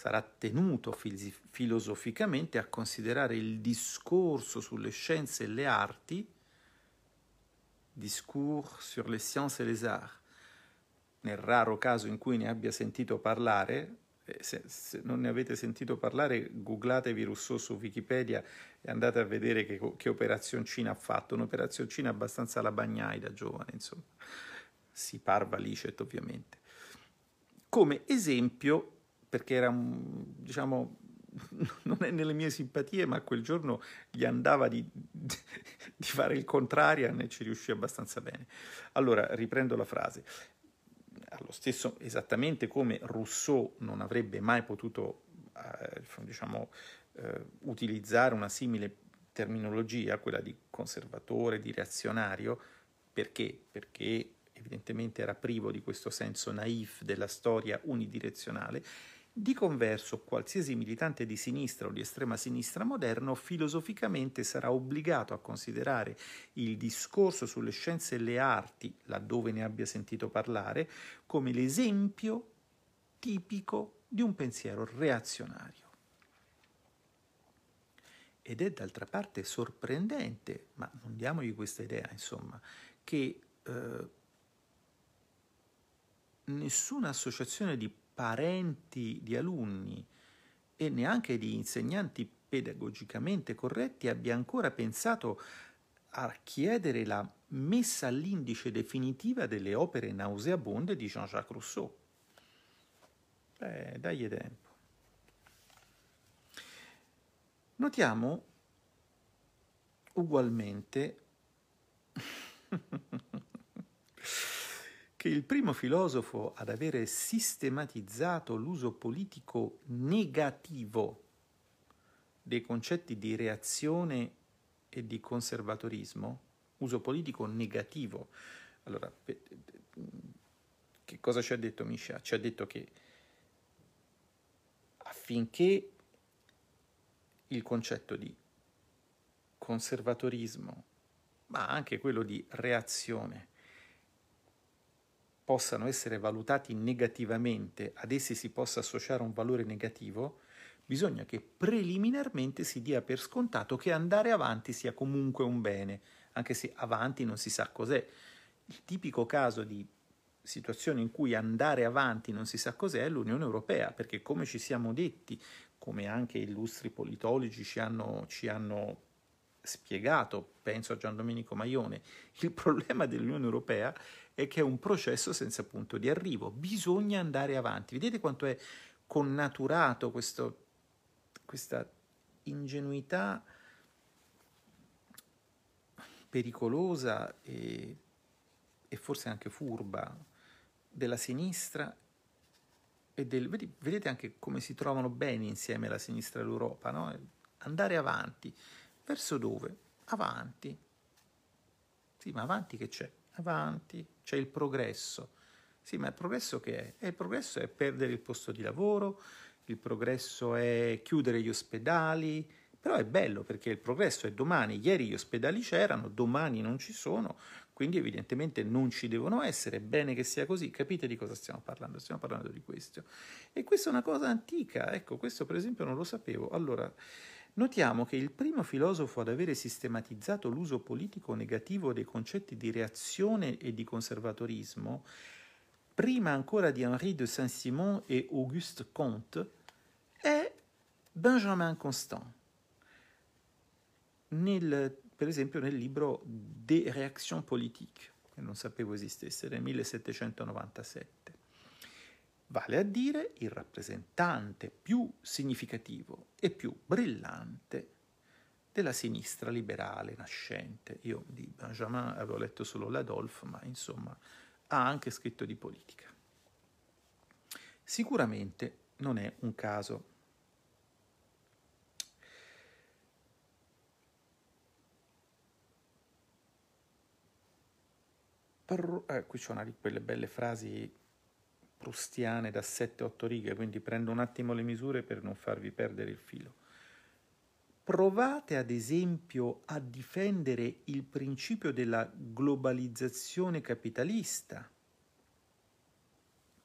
sarà tenuto filosoficamente a considerare il discorso sulle scienze e le arti, discours sur les sciences et les arts, nel raro caso in cui ne abbia sentito parlare, eh, se, se non ne avete sentito parlare, googlatevi Rousseau su Wikipedia e andate a vedere che, che operazioncina ha fatto, un'operazioncina abbastanza alla bagnai da giovane, insomma. Si parva licet ovviamente. Come esempio, perché era diciamo, non è nelle mie simpatie, ma quel giorno gli andava di, di fare il contrario e ci riuscì abbastanza bene. Allora, riprendo la frase. Allo stesso, esattamente come Rousseau non avrebbe mai potuto, eh, diciamo, eh, utilizzare una simile terminologia, quella di conservatore, di reazionario, perché? Perché evidentemente era privo di questo senso naif della storia unidirezionale, di converso, qualsiasi militante di sinistra o di estrema sinistra moderno filosoficamente sarà obbligato a considerare il discorso sulle scienze e le arti, laddove ne abbia sentito parlare, come l'esempio tipico di un pensiero reazionario. Ed è d'altra parte sorprendente, ma non diamogli questa idea, insomma, che eh, nessuna associazione di parenti di alunni e neanche di insegnanti pedagogicamente corretti abbia ancora pensato a chiedere la messa all'indice definitiva delle opere nauseabonde di Jean-Jacques Rousseau. Beh, dagli tempo. Notiamo ugualmente che il primo filosofo ad avere sistematizzato l'uso politico negativo dei concetti di reazione e di conservatorismo, uso politico negativo. Allora, che cosa ci ha detto Misha? Ci ha detto che affinché il concetto di conservatorismo, ma anche quello di reazione, possano essere valutati negativamente, ad essi si possa associare un valore negativo, bisogna che preliminarmente si dia per scontato che andare avanti sia comunque un bene, anche se avanti non si sa cos'è. Il tipico caso di situazione in cui andare avanti non si sa cos'è è l'Unione Europea, perché come ci siamo detti, come anche illustri politologi ci hanno, ci hanno spiegato, penso a Gian Domenico Maione, il problema dell'Unione Europea è che è un processo senza punto di arrivo, bisogna andare avanti. Vedete quanto è connaturato questo, questa ingenuità pericolosa e, e, forse anche furba della sinistra e del, vedete anche come si trovano bene insieme la sinistra e l'Europa, no? andare avanti. Verso dove? Avanti. Sì, ma avanti che c'è? Avanti, c'è il progresso. Sì, ma il progresso che è? E il progresso è perdere il posto di lavoro, il progresso è chiudere gli ospedali, però è bello perché il progresso è domani, ieri gli ospedali c'erano, domani non ci sono, quindi evidentemente non ci devono essere, bene che sia così, capite di cosa stiamo parlando? Stiamo parlando di questo. E questa è una cosa antica, ecco, questo per esempio non lo sapevo. Allora, Notiamo che il primo filosofo ad avere sistematizzato l'uso politico negativo dei concetti di reazione e di conservatorismo, prima ancora di Henri de Saint-Simon e Auguste Comte, è Benjamin Constant. Nel, per esempio nel libro Des réactions politiques, che non sapevo esistesse, del 1797 vale a dire il rappresentante più significativo e più brillante della sinistra liberale nascente. Io di Benjamin avevo letto solo l'Adolphe, ma insomma ha anche scritto di politica. Sicuramente non è un caso. Per, eh, qui c'è una di quelle belle frasi prustiane da 7-8 righe, quindi prendo un attimo le misure per non farvi perdere il filo. Provate ad esempio a difendere il principio della globalizzazione capitalista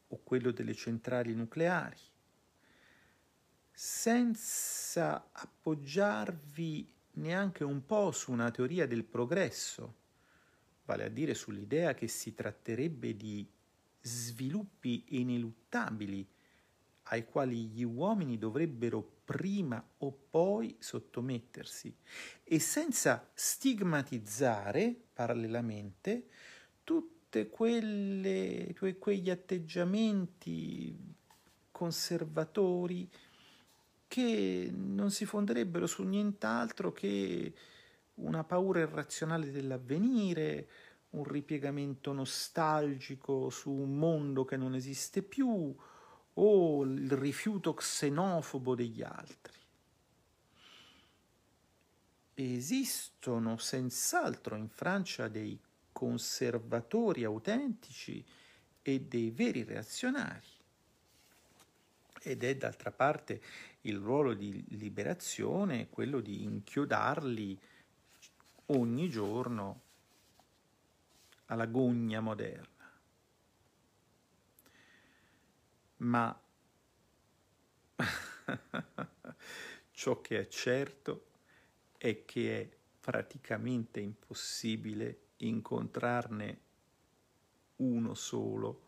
o quello delle centrali nucleari, senza appoggiarvi neanche un po' su una teoria del progresso, vale a dire sull'idea che si tratterebbe di sviluppi ineluttabili ai quali gli uomini dovrebbero prima o poi sottomettersi. E senza stigmatizzare parallelamente tutti quegli atteggiamenti conservatori che non si fonderebbero su nient'altro che una paura irrazionale dell'avvenire, un ripiegamento nostalgico su un mondo che non esiste più o il rifiuto xenofobo degli altri. Esistono senz'altro in Francia dei conservatori autentici e dei veri reazionari. Ed è d'altra parte il ruolo di liberazione quello di inchiodarli ogni giorno alla gogna moderna. Ma ciò che è certo è che è praticamente impossibile incontrarne uno solo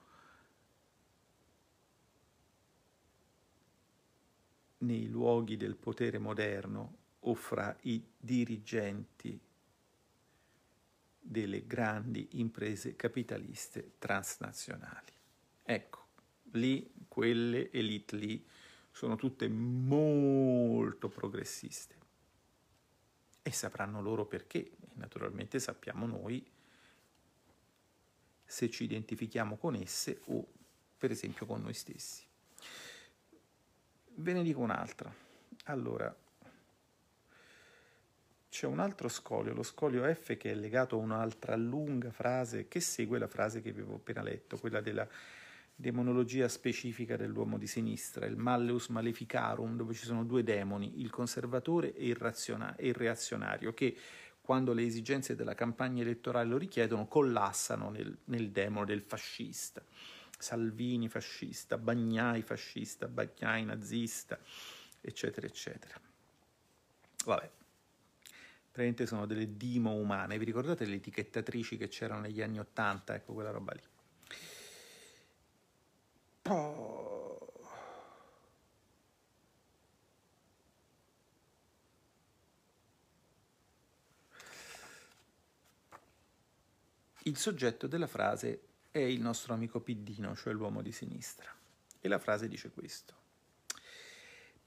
nei luoghi del potere moderno o fra i dirigenti delle grandi imprese capitaliste transnazionali. Ecco, lì quelle elite lì sono tutte molto progressiste e sapranno loro perché, e naturalmente sappiamo noi se ci identifichiamo con esse o per esempio con noi stessi. Ve ne dico un'altra. Allora, c'è un altro scolio, lo scolio F, che è legato a un'altra lunga frase che segue la frase che avevo appena letto, quella della demonologia specifica dell'uomo di sinistra, il malleus maleficarum, dove ci sono due demoni, il conservatore e il, raziona- e il reazionario, che quando le esigenze della campagna elettorale lo richiedono, collassano nel, nel demone del fascista. Salvini fascista, Bagnai fascista, Bagnai nazista, eccetera, eccetera. Vabbè, praticamente sono delle dimo umane. Vi ricordate le etichettatrici che c'erano negli anni Ottanta? Ecco quella roba lì. Oh. Il soggetto della frase è il nostro amico Piddino, cioè l'uomo di sinistra. E la frase dice questo.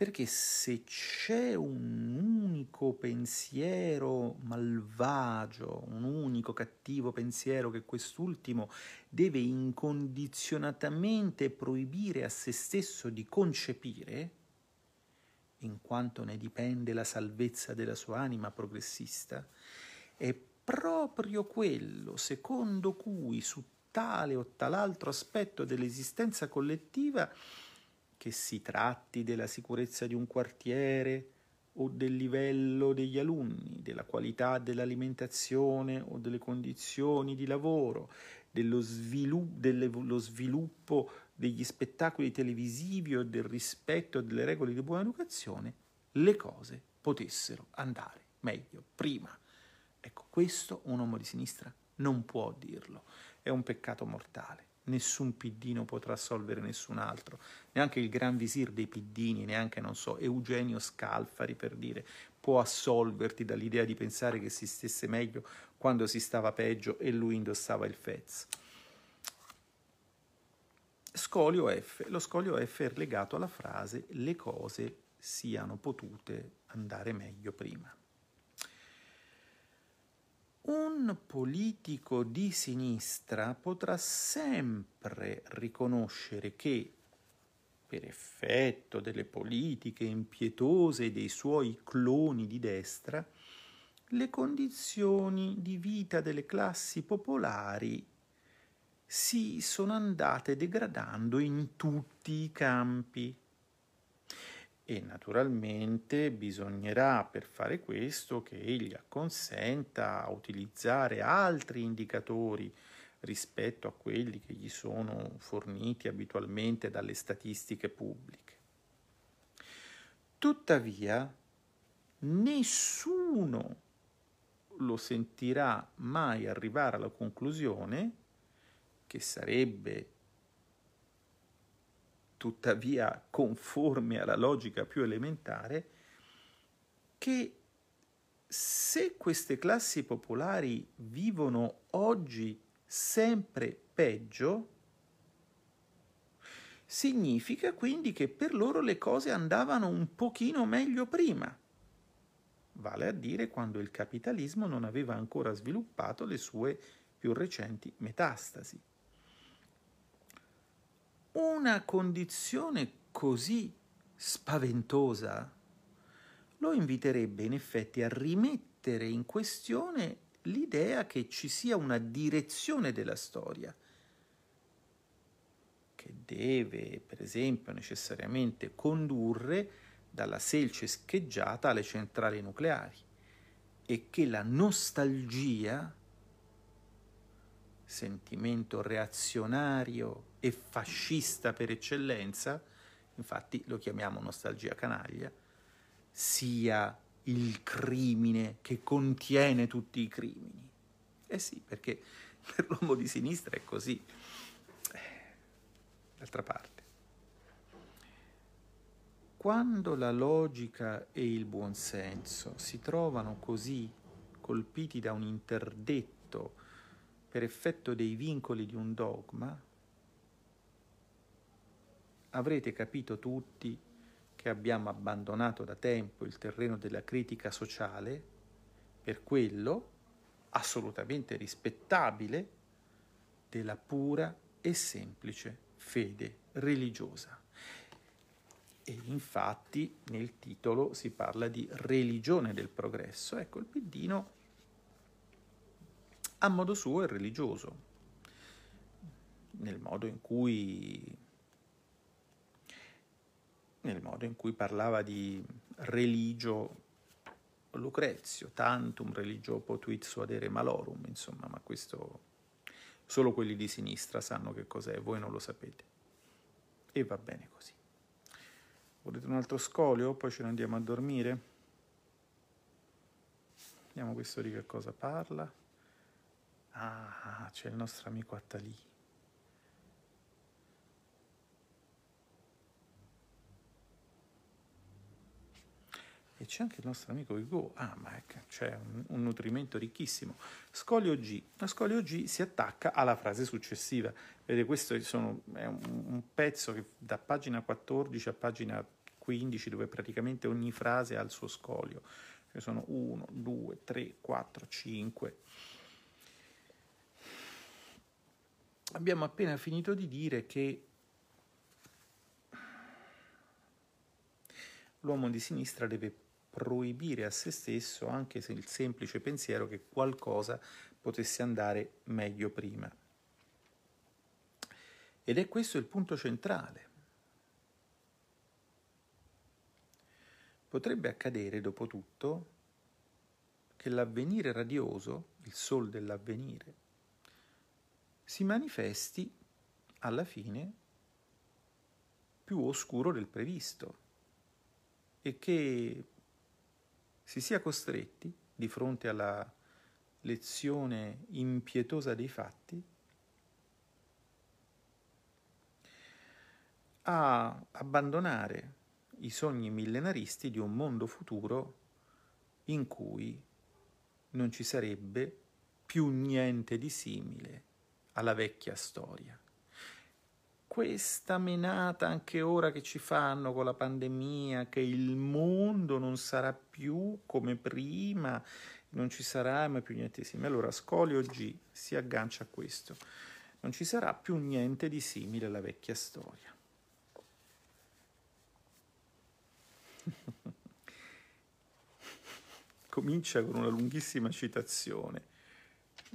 Perché se c'è un unico pensiero malvagio, un unico cattivo pensiero che quest'ultimo deve incondizionatamente proibire a se stesso di concepire, in quanto ne dipende la salvezza della sua anima progressista, è proprio quello secondo cui su tale o tal'altro aspetto dell'esistenza collettiva che si tratti della sicurezza di un quartiere o del livello degli alunni, della qualità dell'alimentazione o delle condizioni di lavoro, dello sviluppo, dello sviluppo degli spettacoli televisivi o del rispetto delle regole di buona educazione, le cose potessero andare meglio prima. Ecco, questo un uomo di sinistra non può dirlo, è un peccato mortale nessun piddino potrà assolvere nessun altro, neanche il gran visir dei piddini, neanche, non so, Eugenio Scalfari per dire, può assolverti dall'idea di pensare che si stesse meglio quando si stava peggio e lui indossava il fez. Scolio F. Lo scolio F è legato alla frase le cose siano potute andare meglio prima. Un politico di sinistra potrà sempre riconoscere che, per effetto delle politiche impietose dei suoi cloni di destra, le condizioni di vita delle classi popolari si sono andate degradando in tutti i campi e naturalmente bisognerà per fare questo che egli acconsenta a utilizzare altri indicatori rispetto a quelli che gli sono forniti abitualmente dalle statistiche pubbliche. Tuttavia, nessuno lo sentirà mai arrivare alla conclusione che sarebbe tuttavia conforme alla logica più elementare, che se queste classi popolari vivono oggi sempre peggio, significa quindi che per loro le cose andavano un pochino meglio prima, vale a dire quando il capitalismo non aveva ancora sviluppato le sue più recenti metastasi. Una condizione così spaventosa lo inviterebbe in effetti a rimettere in questione l'idea che ci sia una direzione della storia che deve, per esempio, necessariamente condurre dalla selce scheggiata alle centrali nucleari e che la nostalgia, sentimento reazionario e fascista per eccellenza, infatti lo chiamiamo nostalgia canaglia, sia il crimine che contiene tutti i crimini. Eh sì, perché per l'uomo di sinistra è così. D'altra parte, quando la logica e il buonsenso si trovano così colpiti da un interdetto per effetto dei vincoli di un dogma, avrete capito tutti che abbiamo abbandonato da tempo il terreno della critica sociale per quello assolutamente rispettabile della pura e semplice fede religiosa. E infatti nel titolo si parla di religione del progresso. Ecco, il Piddino a modo suo è religioso, nel modo in cui nel modo in cui parlava di religio Lucrezio, tantum religio potuit suadere malorum, insomma, ma questo solo quelli di sinistra sanno che cos'è, voi non lo sapete. E va bene così. Volete un altro scolio? Poi ce ne andiamo a dormire? Vediamo questo di che cosa parla. Ah, c'è il nostro amico Attalì. C'è anche il nostro amico Hugo. Ah, ma c'è un, un, nutrimento ricchissimo. Scolio G. La scolio G si attacca alla frase successiva. Vedete, questo sono, è un, un, pezzo che da pagina 14 a pagina 15, dove praticamente ogni frase ha il suo scolio. Ce sono 1, 2, 3, 4, 5. Abbiamo appena finito di dire che l'uomo di sinistra deve proibire a se stesso anche se il semplice pensiero che qualcosa potesse andare meglio prima. Ed è questo il punto centrale. Potrebbe accadere, dopo tutto, che l'avvenire radioso, il sol dell'avvenire, si manifesti alla fine più oscuro del previsto e che si sia costretti, di fronte alla lezione impietosa dei fatti, a abbandonare i sogni millenaristi di un mondo futuro in cui non ci sarebbe più niente di simile alla vecchia storia questa menata anche ora che ci fanno con la pandemia, che il mondo non sarà più come prima, non ci sarà mai più niente di simile. Allora Scolio G si aggancia a questo. Non ci sarà più niente di simile alla vecchia storia. Comincia con una lunghissima citazione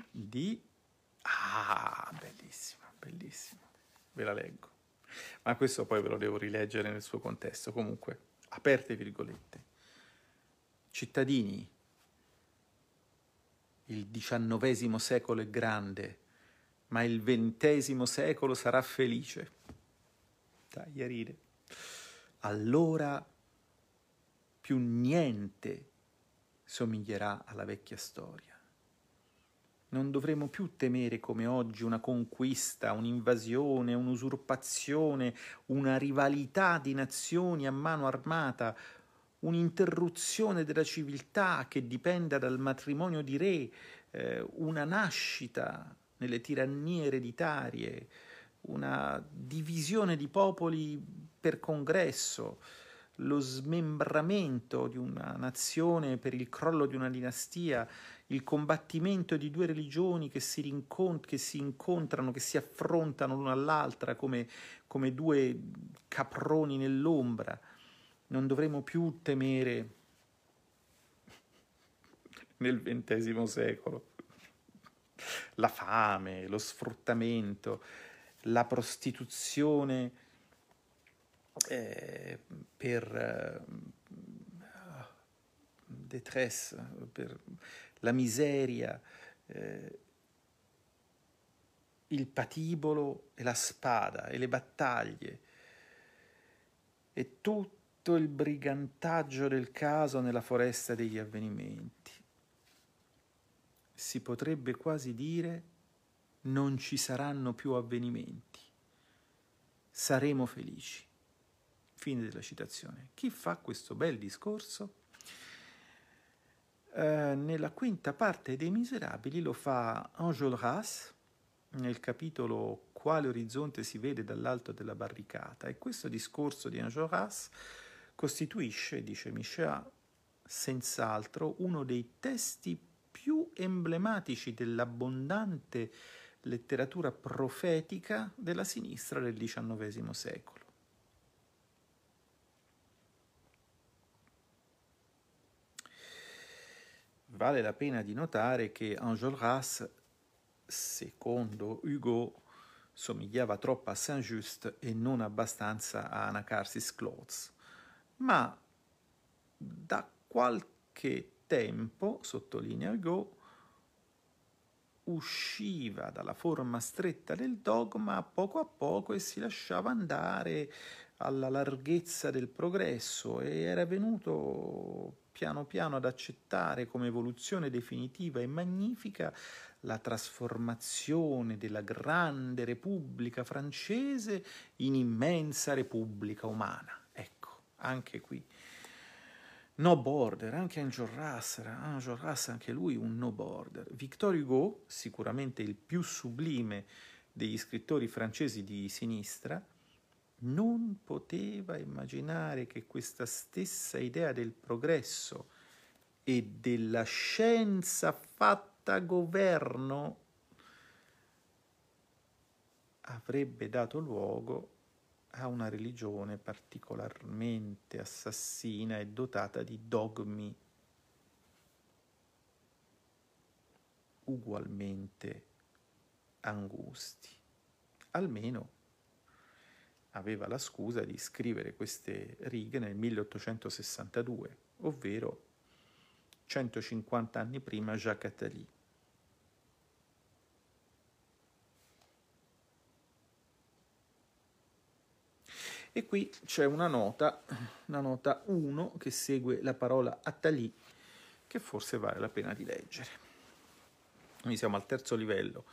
di... Ah, bellissima, bellissima ve la leggo. Ma questo poi ve lo devo rileggere nel suo contesto. Comunque, aperte virgolette. Cittadini, il XIX secolo è grande, ma il XX secolo sarà felice. Dai a ride. Allora più niente somiglierà alla vecchia storia non dovremo più temere come oggi una conquista, un'invasione, un'usurpazione, una rivalità di nazioni a mano armata, un'interruzione della civiltà che dipenda dal matrimonio di re, eh, una nascita nelle tirannie ereditarie, una divisione di popoli per congresso, lo smembramento di una nazione per il crollo di una dinastia, il combattimento di due religioni che si, rincont- che si incontrano, che si affrontano l'una all'altra come, come due caproni nell'ombra. Non dovremo più temere nel XX secolo la fame, lo sfruttamento, la prostituzione eh, per eh, détresse, per la miseria, eh, il patibolo e la spada e le battaglie e tutto il brigantaggio del caso nella foresta degli avvenimenti. Si potrebbe quasi dire non ci saranno più avvenimenti, saremo felici. Fine della citazione. Chi fa questo bel discorso? Eh, nella quinta parte dei Miserabili lo fa Enjolras nel capitolo Quale orizzonte si vede dall'alto della barricata e questo discorso di Enjolras costituisce, dice Michel, senz'altro uno dei testi più emblematici dell'abbondante letteratura profetica della sinistra del XIX secolo. Vale la pena di notare che Enjolras, secondo Hugo, somigliava troppo a Saint-Just e non abbastanza a Anacarsis Clothes, ma da qualche tempo, sottolinea Hugo, usciva dalla forma stretta del dogma poco a poco e si lasciava andare alla larghezza del progresso e era venuto piano piano ad accettare come evoluzione definitiva e magnifica la trasformazione della grande Repubblica francese in immensa Repubblica umana. Ecco, anche qui No border, anche Enjolras, Enjolras anche lui un no border. Victor Hugo, sicuramente il più sublime degli scrittori francesi di sinistra, non poteva immaginare che questa stessa idea del progresso e della scienza fatta governo avrebbe dato luogo ha una religione particolarmente assassina e dotata di dogmi ugualmente angusti. Almeno aveva la scusa di scrivere queste righe nel 1862, ovvero 150 anni prima Jacques Attali. E qui c'è una nota, una nota 1 che segue la parola Attali, che forse vale la pena di leggere. Quindi siamo al terzo livello.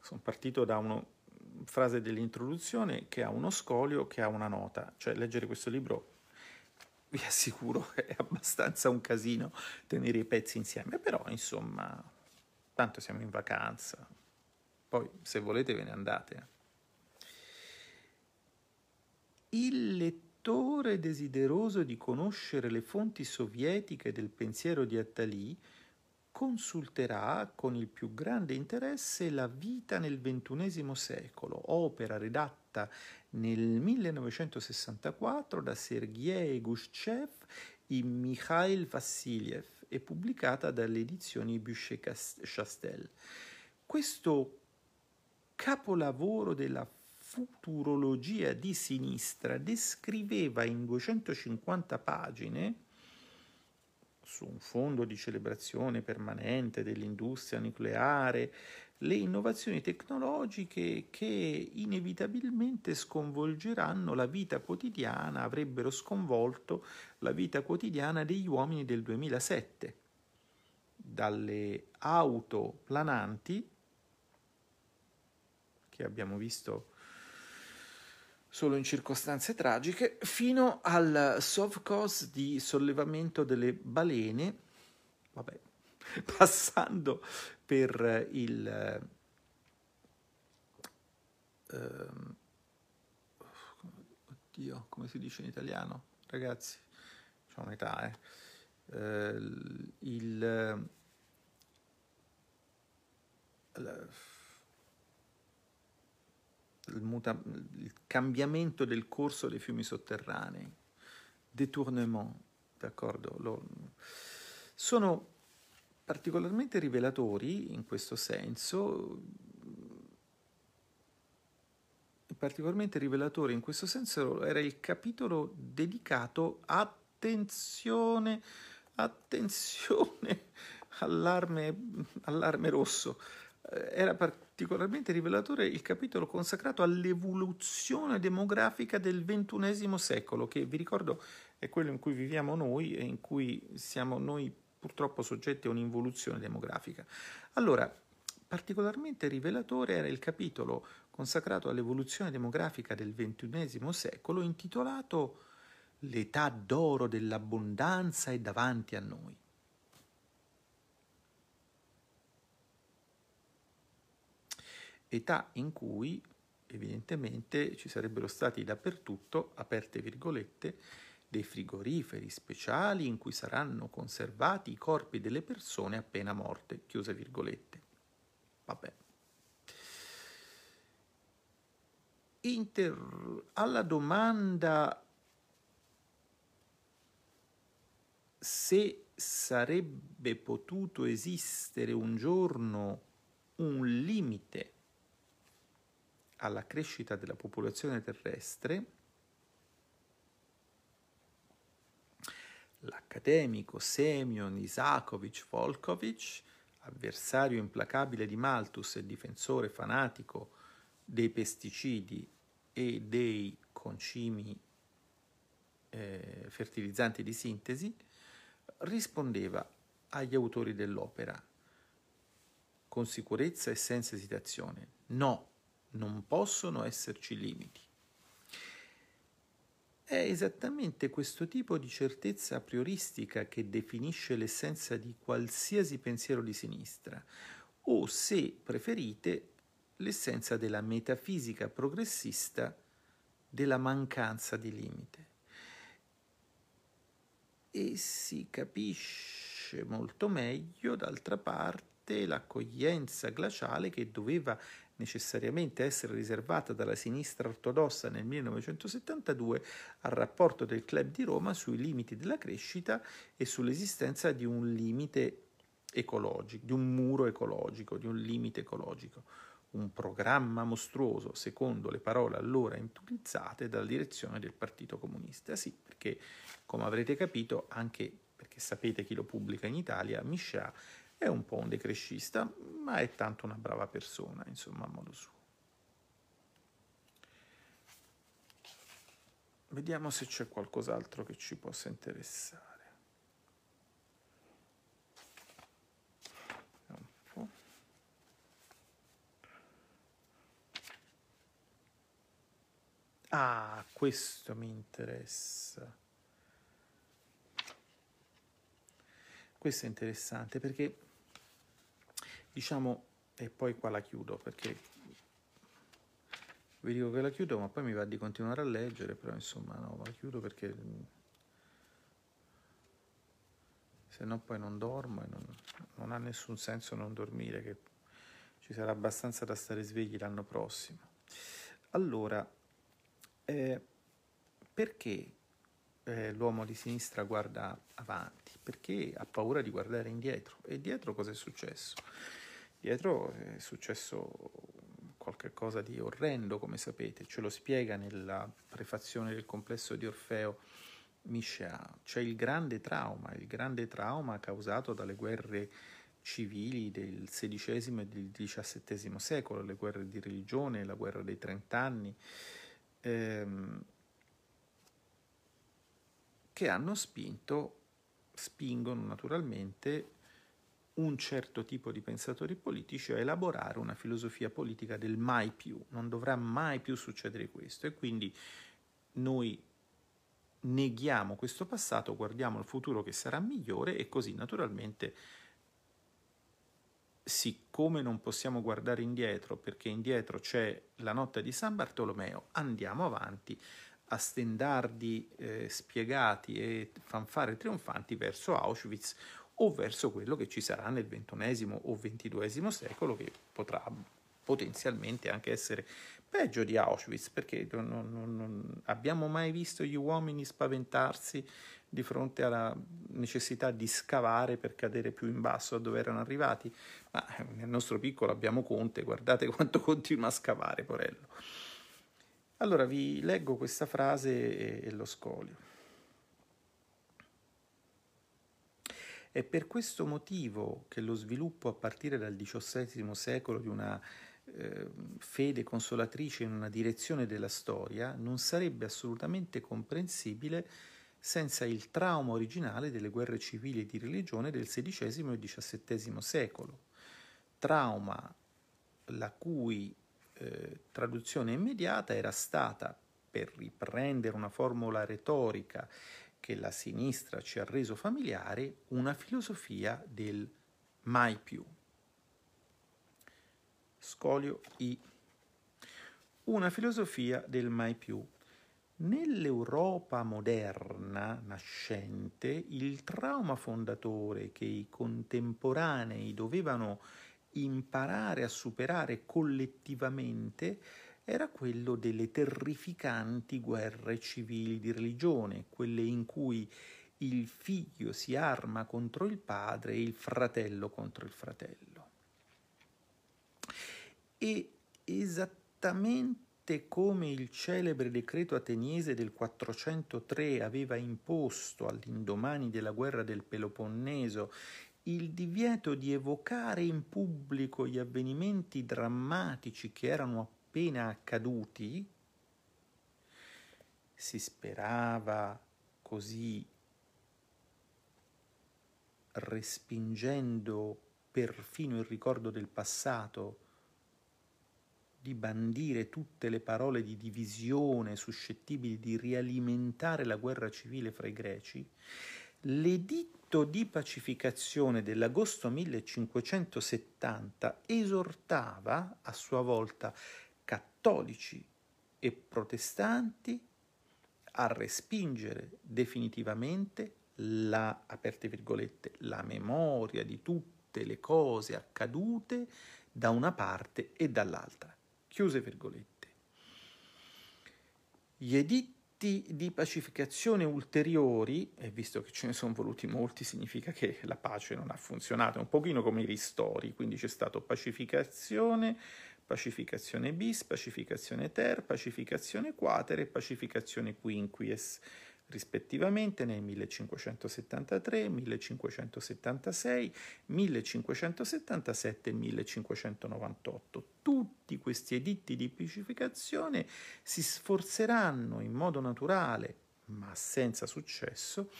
Sono partito da una frase dell'introduzione che ha uno scolio, che ha una nota. Cioè leggere questo libro vi assicuro è abbastanza un casino tenere i pezzi insieme, però insomma, tanto siamo in vacanza. Poi se volete ve ne andate. Il lettore desideroso di conoscere le fonti sovietiche del pensiero di Attali consulterà con il più grande interesse La vita nel XXI secolo, opera redatta nel 1964 da Sergei Gushchev e Mikhail Vassiliev e pubblicata dalle edizioni Bûcher-Chastel. Questo capolavoro della futurologia di sinistra descriveva in 250 pagine su un fondo di celebrazione permanente dell'industria nucleare le innovazioni tecnologiche che inevitabilmente sconvolgeranno la vita quotidiana, avrebbero sconvolto la vita quotidiana degli uomini del 2007, dalle auto plananti che abbiamo visto solo in circostanze tragiche, fino al soft di sollevamento delle balene, vabbè, passando per il, ehm, oddio, come si dice in italiano? Ragazzi, ho un'età, eh. eh il, il, il, muta, il cambiamento del corso dei fiumi sotterranei, détournement, d'accordo? Lo, sono particolarmente rivelatori in questo senso, particolarmente rivelatore in questo senso era il capitolo dedicato attenzione, attenzione, allarme, allarme rosso. Eh, era particolarmente rivelatore il capitolo consacrato all'evoluzione demografica del ventunesimo secolo, che vi ricordo è quello in cui viviamo noi e in cui siamo noi purtroppo soggetti a un'involuzione demografica. Allora, particolarmente rivelatore era il capitolo consacrato all'evoluzione demografica del XXI secolo intitolato L'età d'oro dell'abbondanza è davanti a noi. Età in cui evidentemente ci sarebbero stati dappertutto, aperte virgolette, dei frigoriferi speciali in cui saranno conservati i corpi delle persone appena morte, chiuse virgolette. Vabbè. Inter... alla domanda se sarebbe potuto esistere un giorno un limite alla crescita della popolazione terrestre, l'accademico Semyon Isakovic Volkovic, avversario implacabile di Malthus e difensore fanatico dei pesticidi e dei concimi eh, fertilizzanti di sintesi, rispondeva agli autori dell'opera con sicurezza e senza esitazione, no, non possono esserci limiti. È esattamente questo tipo di certezza prioristica che definisce l'essenza di qualsiasi pensiero di sinistra, o se preferite, l'essenza della metafisica progressista della mancanza di limite. E si capisce molto meglio, d'altra parte, l'accoglienza glaciale che doveva necessariamente essere riservata dalla sinistra ortodossa nel 1972 al rapporto del Club di Roma sui limiti della crescita e sull'esistenza di un limite ecologico, di un muro ecologico, di un limite ecologico, un programma mostruoso, secondo le parole allora utilizzate dalla direzione del Partito Comunista. Sì, perché come avrete capito, anche perché sapete chi lo pubblica in Italia, Michel è un po' un decrescista, ma è tanto una brava persona, insomma, a modo suo. Vediamo se c'è qualcos'altro che ci possa interessare. Ah, questo mi interessa. Questo è interessante perché diciamo, e poi qua la chiudo perché vi dico che la chiudo, ma poi mi va di continuare a leggere, però insomma no, la chiudo perché se no poi non dormo e non, non, ha nessun senso non dormire, che ci sarà abbastanza da stare svegli l'anno prossimo. Allora, eh, perché eh, l'uomo di sinistra guarda avanti? Perché ha paura di guardare indietro. E dietro cosa è successo? Dietro è successo qualcosa di orrendo, come sapete, ce lo spiega nella prefazione del complesso di Orfeo Miscia. C'è il grande trauma, il grande trauma causato dalle guerre civili del XVI e del XVII secolo, le guerre di religione, la guerra dei trent'anni, ehm, che hanno spinto, spingono naturalmente un certo tipo di pensatori politici a elaborare una filosofia politica del mai più, non dovrà mai più succedere questo. E quindi noi neghiamo questo passato, guardiamo il futuro che sarà migliore e così naturalmente siccome non possiamo guardare indietro perché indietro c'è la notte di San Bartolomeo, andiamo avanti a stendardi eh, spiegati e fanfare trionfanti verso Auschwitz o verso quello che ci sarà nel XXI o XXII secolo che potrà potenzialmente anche essere peggio di Auschwitz perché non, non, non abbiamo mai visto gli uomini spaventarsi di fronte alla necessità di scavare per cadere più in basso da dove erano arrivati, ma nel nostro piccolo abbiamo Conte, guardate quanto continua a scavare, porello. Allora vi leggo questa frase e, e lo scolio. È per questo motivo che lo sviluppo a partire dal XVII secolo di una eh, fede consolatrice in una direzione della storia non sarebbe assolutamente comprensibile senza il trauma originale delle guerre civili e di religione del XVI e XVII secolo. Trauma la cui eh, traduzione immediata era stata, per riprendere una formula retorica che la sinistra ci ha reso familiare, una filosofia del mai più. Scolio I. Una filosofia del mai più. Nell'Europa moderna nascente, il trauma fondatore che i contemporanei dovevano imparare a superare collettivamente era quello delle terrificanti guerre civili di religione, quelle in cui il figlio si arma contro il padre e il fratello contro il fratello. E esattamente come il celebre decreto ateniese del 403 aveva imposto all'indomani della guerra del Peloponneso il divieto di evocare in pubblico gli avvenimenti drammatici che erano appena accaduti, si sperava così respingendo perfino il ricordo del passato di bandire tutte le parole di divisione suscettibili di rialimentare la guerra civile fra i greci, l'editto di pacificazione dell'agosto 1570 esortava a sua volta cattolici e protestanti a respingere definitivamente la, aperte virgolette, la memoria di tutte le cose accadute da una parte e dall'altra. Chiuse virgolette. Gli editti di pacificazione ulteriori, e visto che ce ne sono voluti molti, significa che la pace non ha funzionato, è un pochino come i ristori, quindi c'è stato pacificazione, pacificazione bis, pacificazione ter, pacificazione quater e pacificazione quinquies rispettivamente nel 1573, 1576, 1577 e 1598. Tutti questi editti di pacificazione si sforzeranno in modo naturale, ma senza successo,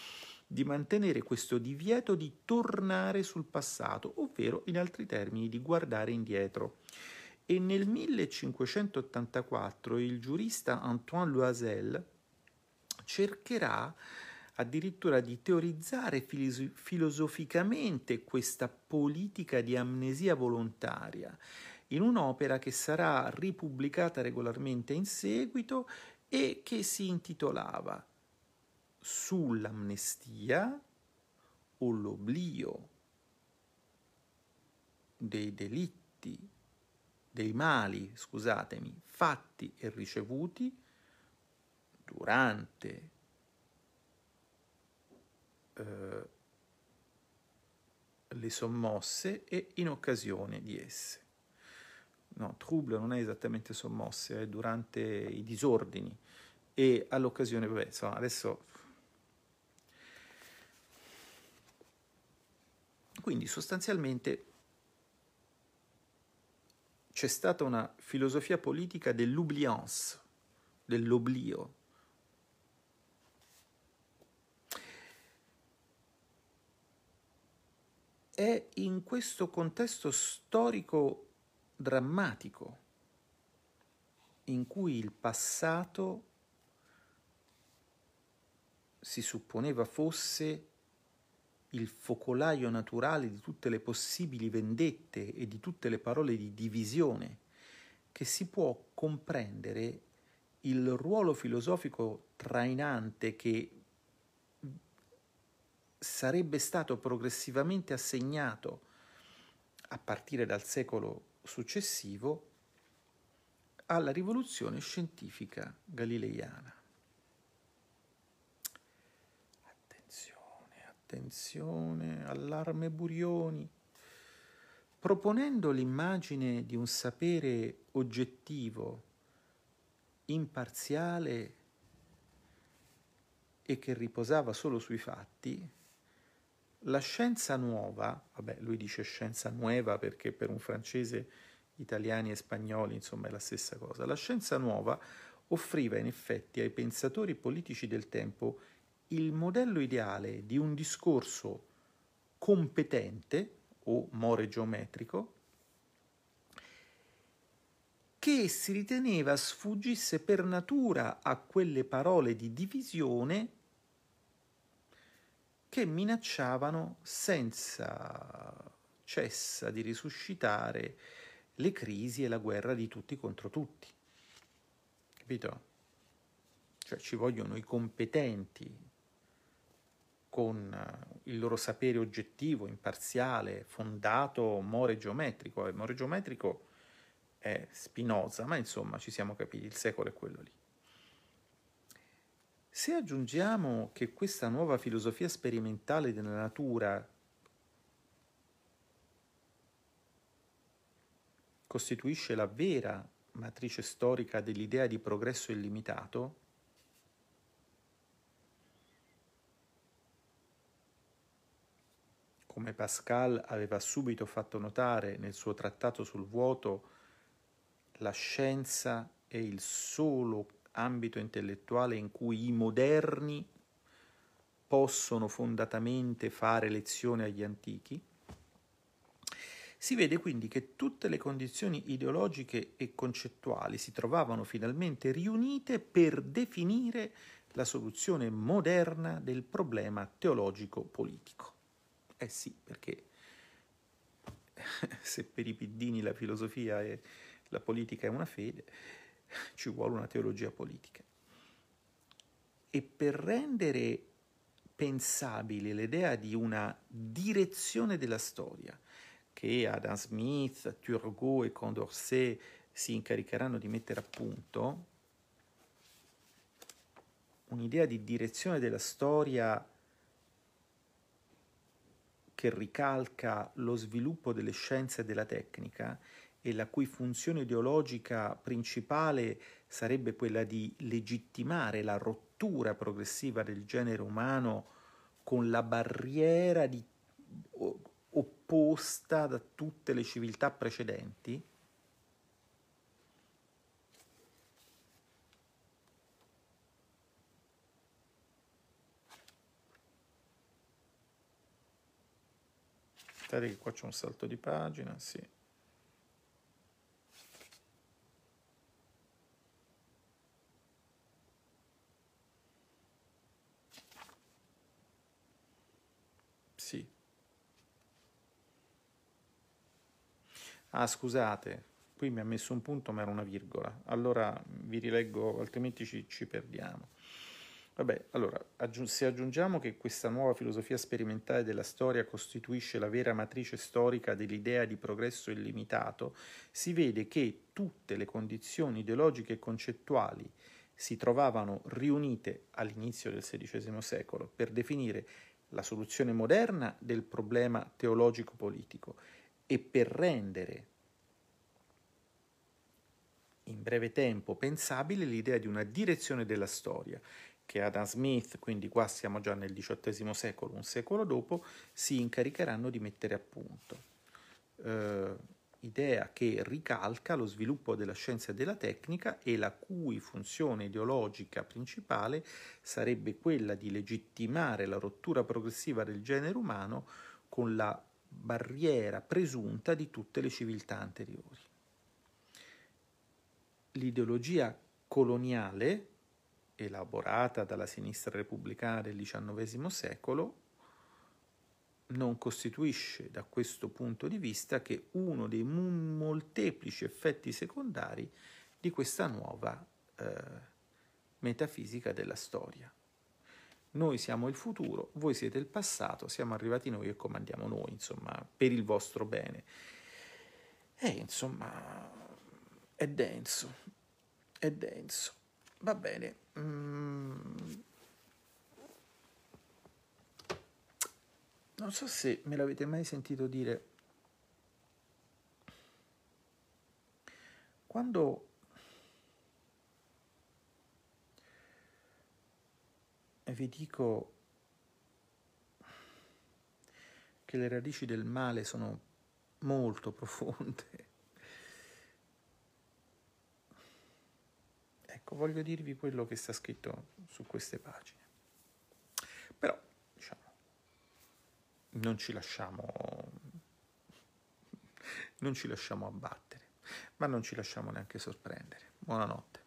di mantenere questo divieto di tornare sul passato, ovvero in altri termini di guardare indietro. E nel 1584 il giurista Antoine Loisel cercherà addirittura di teorizzare filosoficamente questa politica di amnesia volontaria in un'opera che sarà ripubblicata regolarmente in seguito e che si intitolava Sull'amnestia o l'oblio dei delitti, dei mali, scusatemi, fatti e ricevuti durante eh, le sommosse e in occasione di esse. No, trouble non è esattamente sommosse, è durante i disordini e all'occasione, vabbè, insomma, adesso... Quindi sostanzialmente c'è stata una filosofia politica dell'oubliance, dell'oblio, è in questo contesto storico drammatico in cui il passato si supponeva fosse il focolaio naturale di tutte le possibili vendette e di tutte le parole di divisione, che si può comprendere il ruolo filosofico trainante che sarebbe stato progressivamente assegnato a partire dal secolo successivo alla rivoluzione scientifica galileiana. Attenzione, allarme Burioni. Proponendo l'immagine di un sapere oggettivo, imparziale e che riposava solo sui fatti, la scienza nuova, vabbè, lui dice scienza nuova perché per un francese, italiani e spagnoli, insomma, è la stessa cosa. La scienza nuova offriva in effetti ai pensatori politici del tempo il modello ideale di un discorso competente o more geometrico che si riteneva sfuggisse per natura a quelle parole di divisione che minacciavano senza cessa di risuscitare le crisi e la guerra di tutti contro tutti. Capito? Cioè ci vogliono i competenti con il loro sapere oggettivo, imparziale, fondato, more geometrico. Il more geometrico è Spinoza, ma insomma ci siamo capiti, il secolo è quello lì. Se aggiungiamo che questa nuova filosofia sperimentale della natura costituisce la vera matrice storica dell'idea di progresso illimitato, come Pascal aveva subito fatto notare nel suo trattato sul vuoto, la scienza è il solo ambito intellettuale in cui i moderni possono fondatamente fare lezione agli antichi, si vede quindi che tutte le condizioni ideologiche e concettuali si trovavano finalmente riunite per definire la soluzione moderna del problema teologico-politico. Eh sì, perché se per i piddini la filosofia e la politica è una fede, ci vuole una teologia politica. E per rendere pensabile l'idea di una direzione della storia che Adam Smith, Turgot e Condorcet si incaricheranno di mettere a punto, un'idea di direzione della storia che ricalca lo sviluppo delle scienze e della tecnica e la cui funzione ideologica principale sarebbe quella di legittimare la rottura progressiva del genere umano con la barriera di, opposta da tutte le civiltà precedenti? Aspettate che qua c'è un salto di pagina, sì. Ah, scusate, qui mi ha messo un punto ma era una virgola. Allora vi rileggo, altrimenti ci, ci perdiamo. Vabbè, allora, se aggiungiamo che questa nuova filosofia sperimentale della storia costituisce la vera matrice storica dell'idea di progresso illimitato, si vede che tutte le condizioni ideologiche e concettuali si trovavano riunite all'inizio del XVI secolo per definire la soluzione moderna del problema teologico-politico e per rendere in breve tempo pensabile l'idea di una direzione della storia che Adam Smith, quindi qua siamo già nel XVIII secolo, un secolo dopo, si incaricheranno di mettere a punto. Eh, idea che ricalca lo sviluppo della scienza e della tecnica e la cui funzione ideologica principale sarebbe quella di legittimare la rottura progressiva del genere umano con la barriera presunta di tutte le civiltà anteriori. L'ideologia coloniale, elaborata dalla sinistra repubblicana del XIX secolo, non costituisce da questo punto di vista che uno dei molteplici effetti secondari di questa nuova eh, metafisica della storia. Noi siamo il futuro, voi siete il passato, siamo arrivati noi e comandiamo noi, insomma, per il vostro bene. E insomma, è denso, è denso. Va bene. Mm. Non so se me l'avete mai sentito dire. Quando vi dico che le radici del male sono molto profonde. Ecco, voglio dirvi quello che sta scritto su queste pagine. Però, diciamo, non ci lasciamo non ci lasciamo abbattere, ma non ci lasciamo neanche sorprendere. Buonanotte.